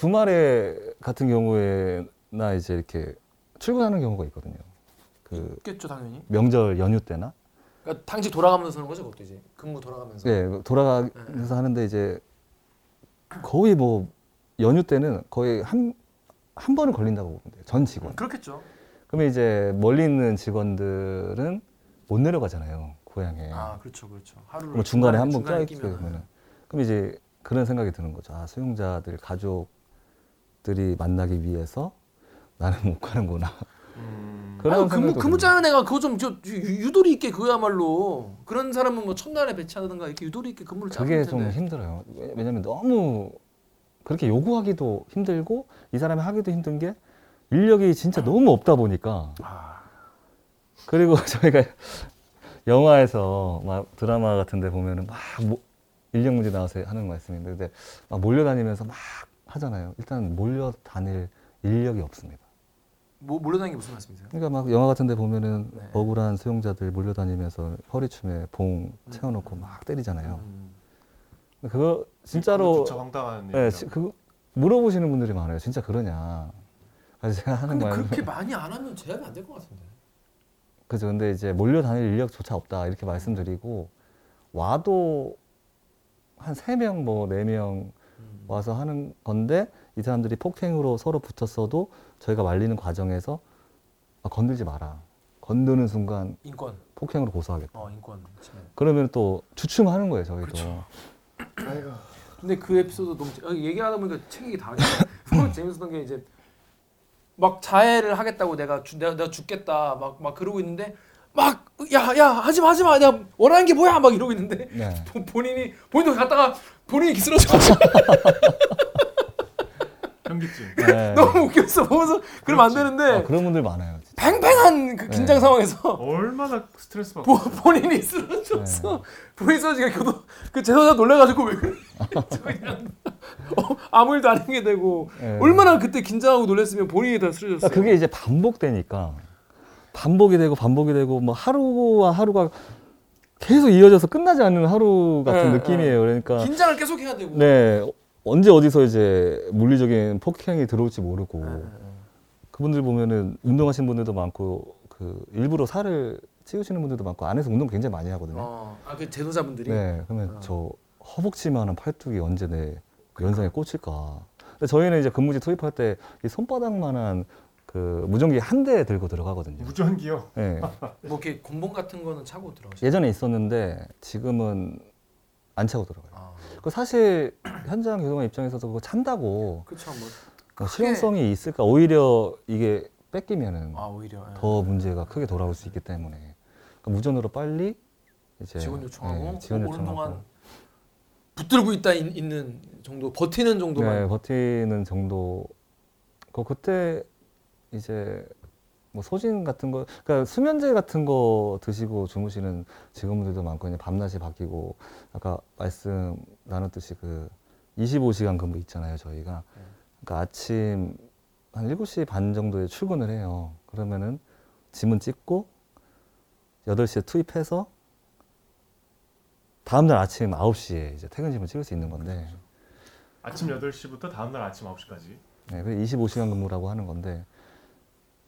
주말에 같은 경우에나 이제 이렇게 출근하는 경우가 있거든요. 그 있겠죠 당연히. 명절 연휴 때나 그러니까 당직 돌아가면서 하는 거죠, 그것도 이제 근무 돌아가면서. 네, 돌아가면서 하는데 이제 거의 뭐 연휴 때는 거의 한 한 번은 걸린다고 보면 돼요. 전 직원. 그렇겠죠. 그러면 이제 멀리 있는 직원들은 못 내려가잖아요 고향에. 아 그렇죠, 그렇죠. 하루를 그럼 중간에 한 번. 되면은 그럼 이제 그런 생각이 드는 거죠. 아 수용자들 가족 들이 만나기 위해서 나는 못 가는구나. 음, 그런 아유, 근무. 짜는 애가 그거 좀 저, 유- 유도리 있게 그야말로 그런 사람은 뭐 첫날에 배치하든가 이렇게 유도리 있게 근무를 짜는 그게. 좀 힘들어요. 왜- 왜냐면 너무 그렇게 요구하기도 힘들고 이 사람이 하기도 힘든 게 인력이 진짜 너무 없다 보니까 아, 그리고 저희가 영화에서 막 드라마 같은 데 보면은 막 모- 인력 문제 나와서 하는 말씀인데 근데 막 몰려다니면서 막 하잖아요. 일단 몰려 다닐 인력이 없습니다. 뭐 몰려다니는 게 무슨 말씀이세요? 그러니까 막 영화 같은 데 보면은 네. 억울한 수용자들 몰려다니면서 허리춤에 봉 채워놓고 막 때리잖아요. 음. 그거 진짜로 진짜 황당한 네, 그 물어보시는 분들이 많아요. 진짜 그러냐? 그래서 제가 하는 근데 말 그렇게 많이 안 하면 제압이 안 될 것 같은데. 그죠. 근데 이제 몰려다닐 인력조차 없다 이렇게 말씀드리고 와도 한 세 명 뭐 네명 음. 와서 하는 건데 이 사람들이 폭행으로 서로 붙었어도 저희가 말리는 과정에서 아, 건들지 마라. 건드는 순간 인권, 폭행으로 고소하겠다. 어 인권 침해. 그러면 또 주춤하는 거예요, 저희도. 그렇죠. 근데 그 에피소드 너무 재- 어, 얘기하다 보니까 책이 다 재밌었던 게 이제 막 자해를 하겠다고 내가 주, 내가, 내가 죽겠다 막 막 그러고 있는데 막 야 야 하지 마 하지 마 내가 원하는 게 뭐야 막 이러고 있는데 네. 본- 본인이 본인도 갔다가 본인이 쓰러져 현기증. 네. 너무 웃겼어 보면서 그러면 안 그렇지. 되는데 아, 그런 분들 많아요. 진짜. 팽팽한 그 긴장 네. 상황에서 얼마나 스트레스 받고 보, 본인이 쓰러졌어. 본인 쓰러지가 교도 그 제사자 놀래가지고 왜 그래? 저 그냥 어, 아무 일도 안 하게 되고 네. 얼마나 그때 긴장하고 놀랬으면 본인이 다 쓰러졌어. 그러니까 그게 이제 반복되니까 반복이 되고 반복이 되고 뭐 하루와 하루가 계속 이어져서 끝나지 않는 하루 같은 네, 느낌이에요. 그러니까 긴장을 계속 해야 되고. 네 언제 어디서 이제 물리적인 폭행이 들어올지 모르고 네, 네, 네. 그분들 보면은 운동하시는 분들도 많고 그 일부러 살을 찌우시는 분들도 많고 안에서 운동 굉장히 많이 하거든요. 어, 아그 제도자분들이. 네, 그러면 어. 저 허벅지만한 팔뚝이 언제 내 연상에 꽂힐까? 근데 저희는 이제 근무지 투입할 때 이 손바닥만한 그 무전기 한 대 들고 들어가거든요. 무전기요. 네. 뭐 이렇게 곤봉 같은 거는 차고 들어가시. 예전에 있었는데 지금은 안 차고 들어가요. 아, 그 사실 현장 교도관 입장에서도 그거 찬다고 그렇죠. 뭐. 뭐 크게- 실용성이 있을까? 오히려 이게 뺏기면은 아 오히려. 예. 더 문제가 크게 돌아올 수 있기 때문에 그러니까 무전으로 빨리 이제 지원 요청하고 네, 지원 오는 요청하고 동안 붙들고 있다 있, 있는 정도 버티는 정도만. 네, 버티는 정도. 그 그때 이제 뭐 소진 같은 거, 그러니까 수면제 같은 거 드시고 주무시는 직원분들도 많고 이제 밤낮이 바뀌고 아까 말씀 나눴듯이 그 25시간 근무 있잖아요, 저희가. 네. 그러니까 아침 한 7시 반 정도에 출근을 해요. 그러면은 지문 찍고 8시에 투입해서 다음날 아침 9시에 이제 퇴근 지문 찍을 수 있는 건데 아침 8시부터 다음날 아침 9시까지. 네, 그 25시간 근무라고 하는 건데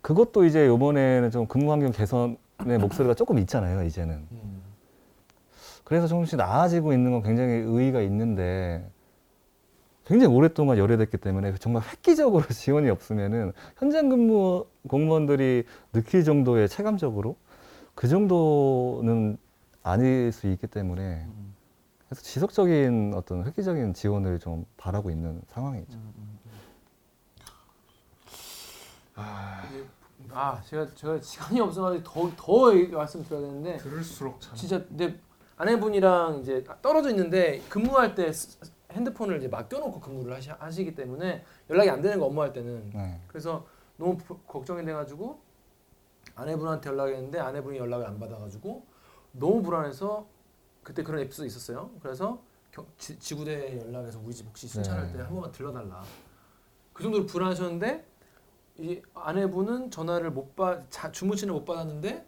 그것도 이제 이번에는 좀 근무 환경 개선의 목소리가 조금 있잖아요, 이제는. 음. 그래서 조금씩 나아지고 있는 건 굉장히 의의가 있는데 굉장히 오랫동안 열애됐기 때문에 정말 획기적으로 지원이 없으면은 현장 근무 공무원들이 느낄 정도의 체감적으로 그 정도는 아닐 수 있기 때문에 음. 그래서 지속적인 어떤 획기적인 지원을 좀 바라고 있는 상황이죠. 아 제가 제가 시간이 없어가지고 더더 말씀드려야 되는데 들을수록 참. 진짜 내 아내분이랑 이제 떨어져 있는데 근무할 때 스- 핸드폰을 이제 맡겨놓고 근무를 하시, 하시기 때문에 연락이 안 되는 거 업무할 때는 네. 그래서 너무 부- 걱정이 돼가지고 아내분한테 연락했는데 아내분이 연락을 안 받아가지고 너무 불안해서 그때 그런 에피소드 있었어요. 그래서 경- 지, 지구대 연락해서 우리 집 혹시 순찰할 네. 때한 번만 들러달라. 그 정도로 불안하셨는데 이 아내분은 전화를 못 받, 자, 주무시는 못 받았는데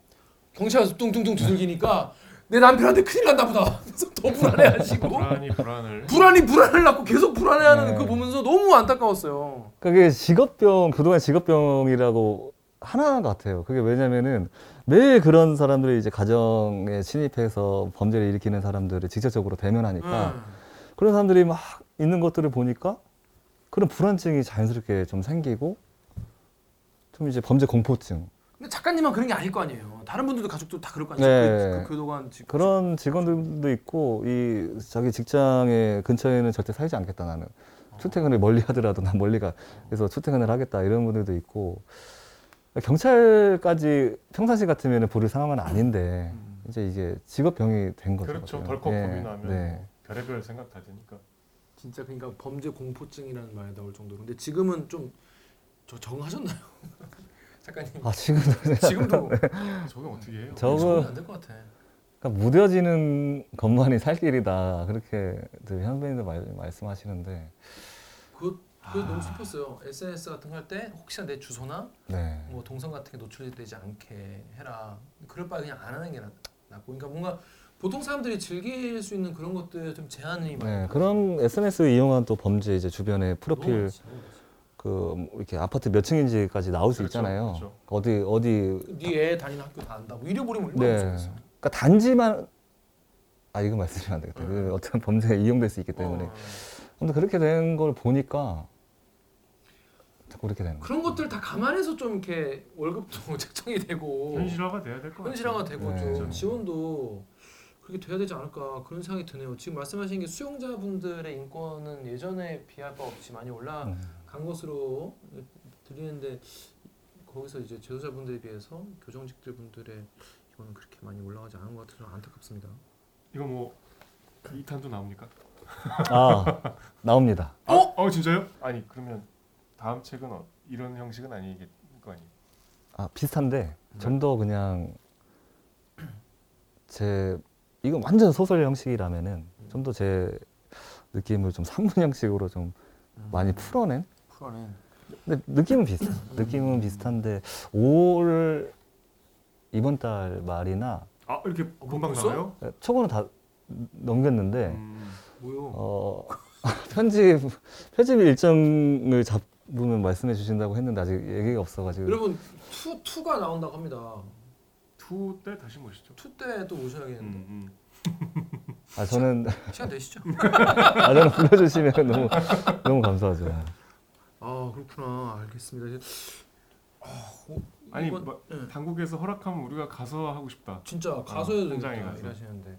경찰에서 뚱뚱뚱 두들기니까 내 남편한테 큰일 났나 보다. 그래서 더 불안해하시고 불안이 불안을 불안이 불안을 낳고 계속 불안해하는 네. 그거 보면서 너무 안타까웠어요. 그게 직업병, 그동안 직업병이라고 하나 같아요. 그게 왜냐면은 매일 그런 사람들이 이제 가정에 침입해서 범죄를 일으키는 사람들을 직접적으로 대면하니까 음. 그런 사람들이 막 있는 것들을 보니까 그런 불안증이 자연스럽게 좀 생기고 좀 이제 범죄 공포증 근데 작가님만 그런 게 아닐 거 아니에요. 다른 분들도 가족도 다 그럴 거 아니에요. 네. 그, 그 교도관 직 그런 직원들도 있고 이 자기 직장의 근처에는 절대 살지 않겠다 나는 출퇴근을 멀리 하더라도 난 멀리 가 그래서 출퇴근을 하겠다 이런 분들도 있고 경찰까지 평상시 같으면 부를 상황은 아닌데 음. 이제 이게 직업병이 된 거죠. 그렇죠. 덜컥 보면. 고민하면 네. 별의별 생각 다 드니까. 진짜 그러니까 범죄 공포증이라는 말이 나올 정도로. 근데 지금은 좀 저 적응하셨나요? 작가님. 아 지금도 지금도 저건 어떻게 해요? 저- 적응 안될 것 같아. 그러니까 무뎌지는 것만이 살 길이다 현빈이도 말, 말씀하시는데 그거 그거 아. 너무 슬펐어요. SNS 같은 거 할 때 혹시나 내 주소나 네. 뭐 동선 같은 게 노출되지 않게 해라. 그럴 바에 그냥 안 하는 게 낫- 낫고. 그러니까 뭔가 보통 사람들이 즐길 수 있는 그런 것들 좀 제한이 많이. 네, 그런 SNS 이용한 또 범죄 이제 주변에 너무 프로필 많지, 너무 많지. 그뭐 이렇게 아파트 몇 층인지까지 나올 수 그렇죠, 있잖아요. 그렇죠. 어디 어디 네애 다니는 학교 다 안다고 잃어버리면 얼마나 네. 무서웠어. 그러니까 단지만 아 이거 말씀드리면 안 되겠다. 그 어떤 범죄에 이용될 수 있기 때문에. 어. 근데 그렇게 된 걸 보니까 자꾸 그렇게 되는. 그런 것들 다 감안해서 좀 이렇게 월급도 책정이 되고 현실화가 돼야 될것 같아요. 현실화가 되고 네. 좀 지원도 그렇게 돼야 되지 않을까 그런 생각이 드네요. 지금 말씀하신 게 수용자분들의 인권은 예전에 비할 바 없이 많이 올라 간 음. 것으로 들리는데 거기서 이제 제도자분들에 비해서 교정직들 분들의 이거는 그렇게 많이 올라가지 않은 것 같아서 안타깝습니다. 이거 뭐 2탄도 나옵니까? 아 나옵니다. 어? 어 진짜요? 아니 그러면 다음 책은 어, 이런 형식은 아니겠 거 아니에요? 아 비슷한데 좀더 그냥 제 이건 완전 소설 형식이라면은 좀 더 제 느낌을 좀 산문 형식으로 좀 많이 풀어낸 풀어낸 근데 느낌은 비슷해요. 느낌은 비슷한데 올 이번 달 말이나 아 이렇게 어, 금방 벌써? 나와요? 초고는 다 넘겼는데 음, 뭐요? 어 편집 편집 일정을 잡으면 말씀해 주신다고 했는데 아직 얘기가 없어가지고 여러분 Two two가 나온다고 합니다. Two 때 다시 모시죠. Two 때 또 오셔야겠는데 음, 음. 아 저는 시간 되시죠? 아 저는 불러주시면 너무 너무 감사하죠. 아 그렇구나 알겠습니다. 이제 아, 어, 아니 이번- 뭐, 네. 당국에서 허락하면 우리가 가서 하고 싶다. 진짜 가서 해도 되겠다 가서. 일하시는데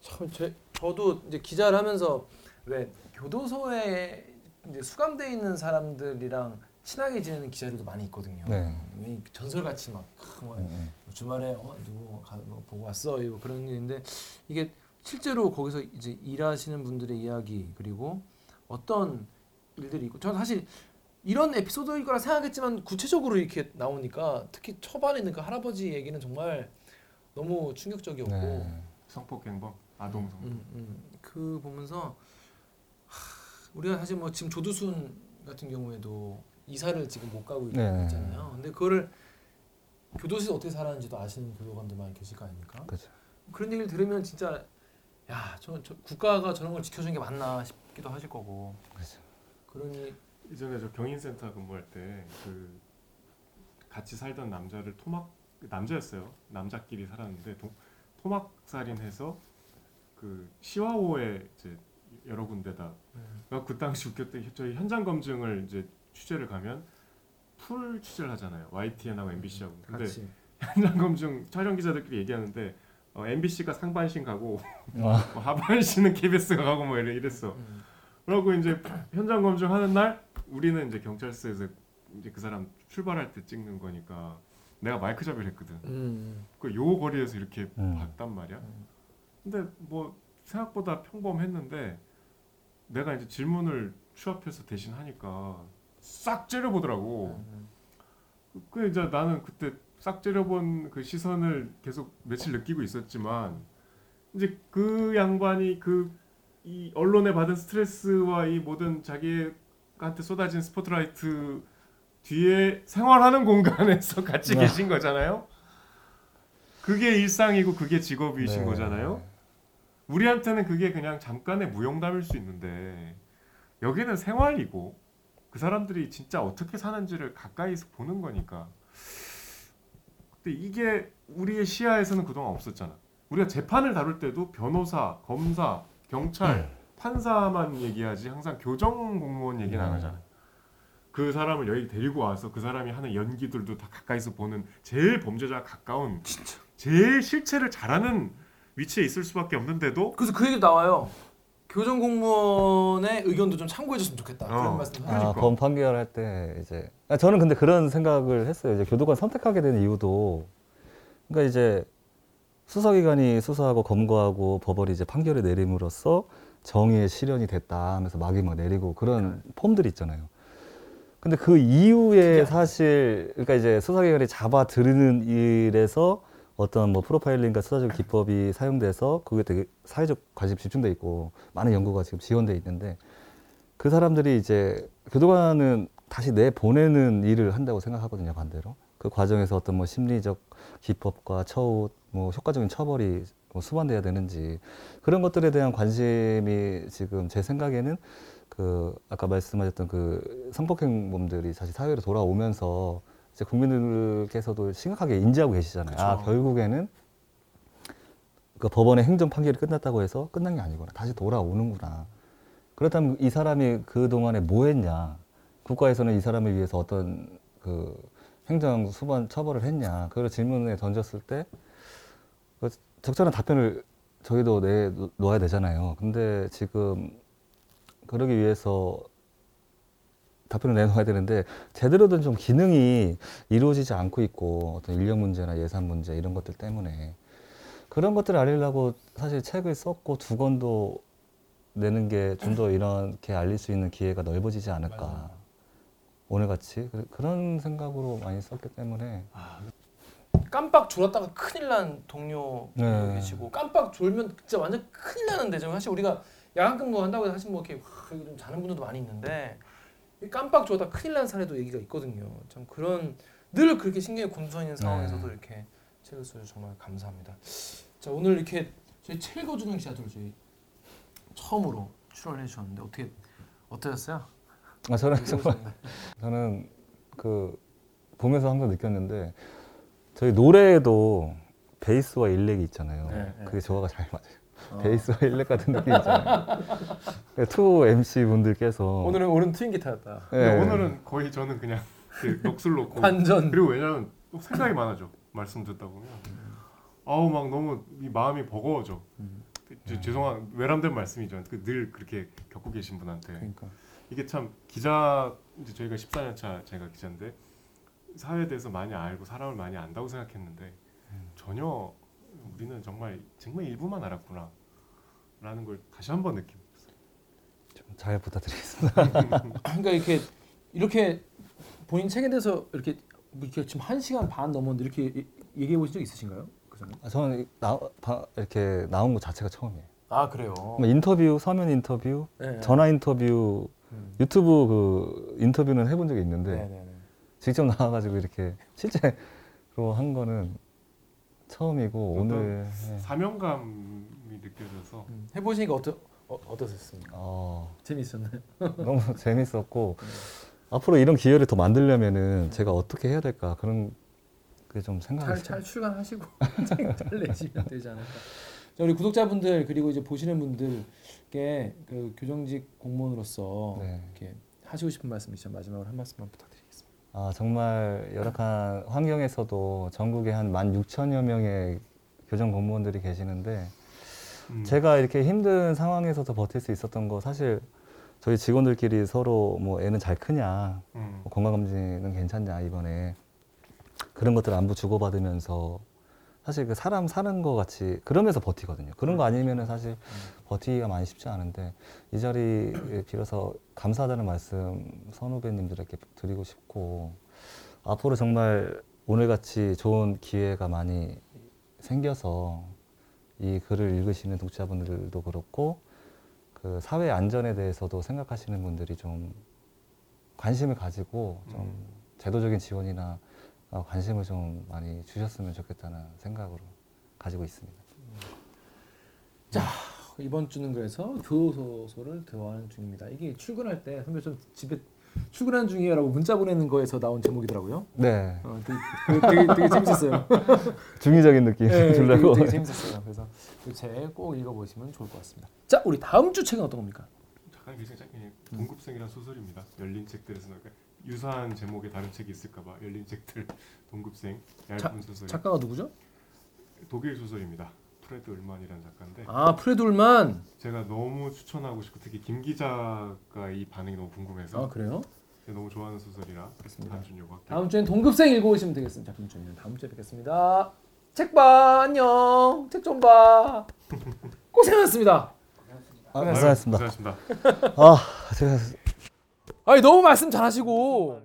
참 제, 저도 이제 기자를 하면서 왜 교도소에 이제 수감돼 있는 사람들이랑 친하게 지내는 기자들도 많이 있거든요. 네. 이 전설같이 막 크, 뭐 음, 주말에 어, 누구 가, 뭐 보고 왔어 이거 그런 일인데 이게 실제로 거기서 이제 일하시는 분들의 이야기 그리고 어떤 일들이 있고 저는 사실 이런 에피소드일 거라 생각했지만 구체적으로 이렇게 나오니까 특히 초반에 있는 그 할아버지 얘기는 정말 너무 충격적이었고 네. 성폭행범, 아동 성폭. 음, 음. 그 보면서 하, 우리가 사실 뭐 지금 조두순 같은 경우에도 이사를 지금 못 가고 네. 있잖아요. 근데 그거를 교도소에서 어떻게 살았는지도 아시는 교도관들 많이 계실 거 아닙니까? 그렇죠. 그런 얘기를 들으면 진짜 야, 저, 저 국가가 저런 걸 지켜주는 게 맞나 싶기도 하실 거고. 그렇죠. 그러니 이전에 저 경인센터 근무할 때 그 같이 살던 남자를 토막 남자였어요. 남자끼리 살았는데 도, 토막 살인해서 그 시화호에 이제 여러 군데다 음, 그러니까 그 당시 웃겼던 게 저희 현장 검증을 이제 취재를 가면 풀 취재를 하잖아요. YTN하고 MBC하고. 근데 같이 현장 검증 촬영 기자들끼리 얘기하는데 어, MBC가 상반신 가고 아, 뭐 하반신은 KBS가 가고 뭐 이랬어. 음, 그러고 이제 현장 검증하는 날 우리는 이제 경찰서에서 이제 그 사람 출발할 때 찍는 거니까 내가 마이크 잡이를 했거든. 음, 그요 거리에서 이렇게 음. 봤단 말이야. 음. 근데 뭐 생각보다 평범했는데 내가 이제 질문을 취합해서 대신 하니까 싹 째려보더라고. 음. 그 이제 나는 그때 싹 째려본 그 시선을 계속 며칠 느끼고 있었지만 이제 그 양반이 그 이 언론에 받은 스트레스와 이 모든 자기의 교도관한테 쏟아진 스포트라이트 뒤에 생활하는 공간에서 같이 네. 계신 거잖아요. 그게 일상이고 그게 직업이신 네. 거잖아요. 우리한테는 그게 그냥 잠깐의 무용담일 수 있는데 여기는 생활이고 그 사람들이 진짜 어떻게 사는지를 가까이서 보는 거니까. 근데 이게 우리의 시야에서는 그동안 없었잖아. 우리가 재판을 다룰 때도 변호사, 검사, 경찰, 판사만 얘기하지 항상 교정 공무원 얘기는 안 네. 하잖아. 그 사람을 여기 데리고 와서 그 사람이 하는 연기들도 다 가까이서 보는 제일 범죄자와 가까운 제일 실체를 잘하는 위치에 있을 수밖에 없는데도 그래서 그 얘기 나와요. 교정 공무원의 의견도 좀 참고해줬으면 좋겠다. 그런 어. 말씀. 아. 범 판결할 때 이제 아, 저는 근데 그런 생각을 했어요. 이제 교도관 선택하게 된 이유도 그러니까 이제 수사기관이 수사하고 검거하고 법원이 이제 판결을 내림으로써 정의의 실현이 됐다 하면서 막이 막 내리고 그런 폼들이 있잖아요. 근데 그 이후에 사실 그러니까 이제 수사기관이 잡아 들이는 일에서 어떤 뭐 프로파일링과 수사적 기법이 사용돼서 그게 되게 사회적 관심 집중돼 있고 많은 연구가 지금 지원돼 있는데 그 사람들이 이제 교도관은 다시 내 보내는 일을 한다고 생각하거든요 반대로. 그 과정에서 어떤 뭐 심리적 기법과 처우 뭐 효과적인 처벌이 뭐 수반돼야 되는지 그런 것들에 대한 관심이 지금 제 생각에는 그 아까 말씀하셨던 그 성폭행범들이 다시 사회로 돌아오면서 이제 국민들께서도 심각하게 인지하고 계시잖아요. 아 그쵸. 결국에는 그 법원의 행정 판결이 끝났다고 해서 끝난 게 아니구나. 다시 돌아오는구나. 그렇다면 이 사람이 그 동안에 뭐 했냐? 국가에서는 이 사람을 위해서 어떤 그 행정 수반 처벌을 했냐? 그걸 질문에 던졌을 때그 적절한 답변을 저희도 내 놓아야 되잖아요. 근데 지금 그러기 위해서 답변을 내놓아야 되는데 제대로 된 좀 기능이 이루어지지 않고 있고 어떤 인력 문제나 예산 문제 이런 것들 때문에 그런 것들을 알리려고 사실 책을 썼고 두 권도 내는 게 좀 더 이렇게 알릴 수 있는 기회가 넓어지지 않을까 맞아요. 오늘 같이 그- 그런 생각으로 많이 썼기 때문에 깜빡 졸았다가 큰일 난 동료 네. 계시고 깜빡 졸면 진짜 완전 큰일 나는데 지금 사실 우리가 야간 근무 한다고 해서 사실 뭐 이렇게 좀 자는 분들도 많이 있는데 이 깜빡 졸다 큰일 난 사례도 얘기가 있거든요. 참 그런 늘 그렇게 신경이 곤두서 상황에서도 네. 이렇게 책을 써주셔서 정말 감사합니다. 자 오늘 이렇게 저희 책 읽어주는 기자들 저희 처음으로 출연해 주셨는데 어떻게 어떠셨어요? 아, 저는 정말. 저는 그 보면서 항상 느꼈는데 저희 노래에도 베이스와 일렉이 있잖아요. 네, 네. 그게 저하고 잘 맞아요. 어. 베이스와 일렉 같은 느낌 있잖아요. Two MC 분들께서 오늘은 오른 twin 기타였다. 근데 네. 오늘은 거의 저는 그냥 그 넋을 놓고 완전 그리고 왜냐면 또 생각이 많아져 말씀 듣다 보면 아우 막 너무 이 마음이 버거워져 음. 제- 죄송한 외람된 말씀이죠 그늘 그렇게 겪고 계신 분한테 그러니까 이게 참 기자 이제 저희가 14년 차 제가 기자인데 사회에 대해서 많이 알고 사람을 많이 안다고 생각했는데 전혀 우리는 정말 정말 일부만 알았구나 라는 걸 다시 한번 느낌 잘 부탁드리겠습니다. 그러니까 이렇게 이렇게 본인 책에 대해서 이렇게 뭐 이렇게 지금 한 시간 반 넘었는데 이렇게 얘기해 보신 적 있으신가요? 그 전에? 아, 저는 이- 나, 바- 이렇게 나온 거 자체가 처음이에요. 아 그래요. 뭐 인터뷰, 서면 인터뷰, 네. 전화 인터뷰, 음. 유튜브 그 인터뷰는 해본 적이 있는데 네네네. 직접 나와가지고 이렇게 실제로 한 거는 처음이고 어떤 오늘 네. 사명감이 느껴져서 음. 해보시니까 어떠 어, 어떠셨습니까? 어, 재밌었나요? 너무 재밌었고 앞으로 이런 기회를 더 만들려면은 제가 어떻게 해야 될까 그런 게 좀 생각이 잘. 잘 출간하시고 잘 내시면 되지 않을까. 자, 우리 구독자분들 그리고 이제 보시는 분들께 그 교정직 공무원으로서 네. 이렇게 하시고 싶은 말씀 있으면 마지막으로 한 말씀만 부탁드리겠습니다. 아, 정말 열악한 환경에서도 전국에 한 16,000여 명의 교정 공무원들이 계시는데 음. 제가 이렇게 힘든 상황에서도 버틸 수 있었던 거 사실 저희 직원들끼리 서로 뭐 애는 잘 크냐 음. 뭐 건강검진은 괜찮냐 이번에 그런 것들 안부 주고받으면서 사실 그 사람 사는 거 같이 그러면서 버티거든요. 그런 거 아니면은 사실 버티기가 많이 쉽지 않은데 이 자리에 빌어서 감사하다는 말씀 선후배님들에게 드리고 싶고 앞으로 정말 오늘같이 좋은 기회가 많이 생겨서 이 글을 읽으시는 독자분들도 그렇고 그 사회 안전에 대해서도 생각하시는 분들이 좀 관심을 가지고 좀 음. 제도적인 지원이나 어, 관심을 좀 많이 주셨으면 좋겠다는 생각으로 가지고 있습니다. 이번 주는 그래서 교도소를 대화하는 중입니다. 이게 출근할 때 선배 좀 집에 출근하는 중이에요라고 문자 보내는 거에서 나온 제목이더라고요. 네, 어, 되게, 되게, 되게 재밌었어요. 중의적인 느낌 네, 주려고. 되게, 되게 재밌었어요. 그래서 이책꼭 읽어보시면 좋을 것 같습니다. 자, 우리 다음 주 책은 어떤 겁니까? 잠깐 굉장히 짧게 동급생이라는 소설입니다. 열린 책들에서 나올 유사한 제목의 다른 책이 있을까봐 열린 책들 동급생 얇은 소설 작가가 누구죠? 독일 소설입니다. 프레드 울만이라는 작가인데 아, 프레돌만. 제가 너무 추천하고 싶고 특히 김 기자가 이 반응이 너무 궁금해서 아, 그래요? 제가 너무 좋아하는 소설이라 그렇습니다. 다음 요거 할게요. 다음 주엔 동급생 읽어오시면 되겠습니다. 자, 그럼 저희는 다음 주에 뵙겠습니다. 책 봐, 안녕. 책 좀 봐. 고생하셨습니다. 고생하셨습니다. 고생하셨습니다. 아, 제가 아니 너무 말씀 잘하시고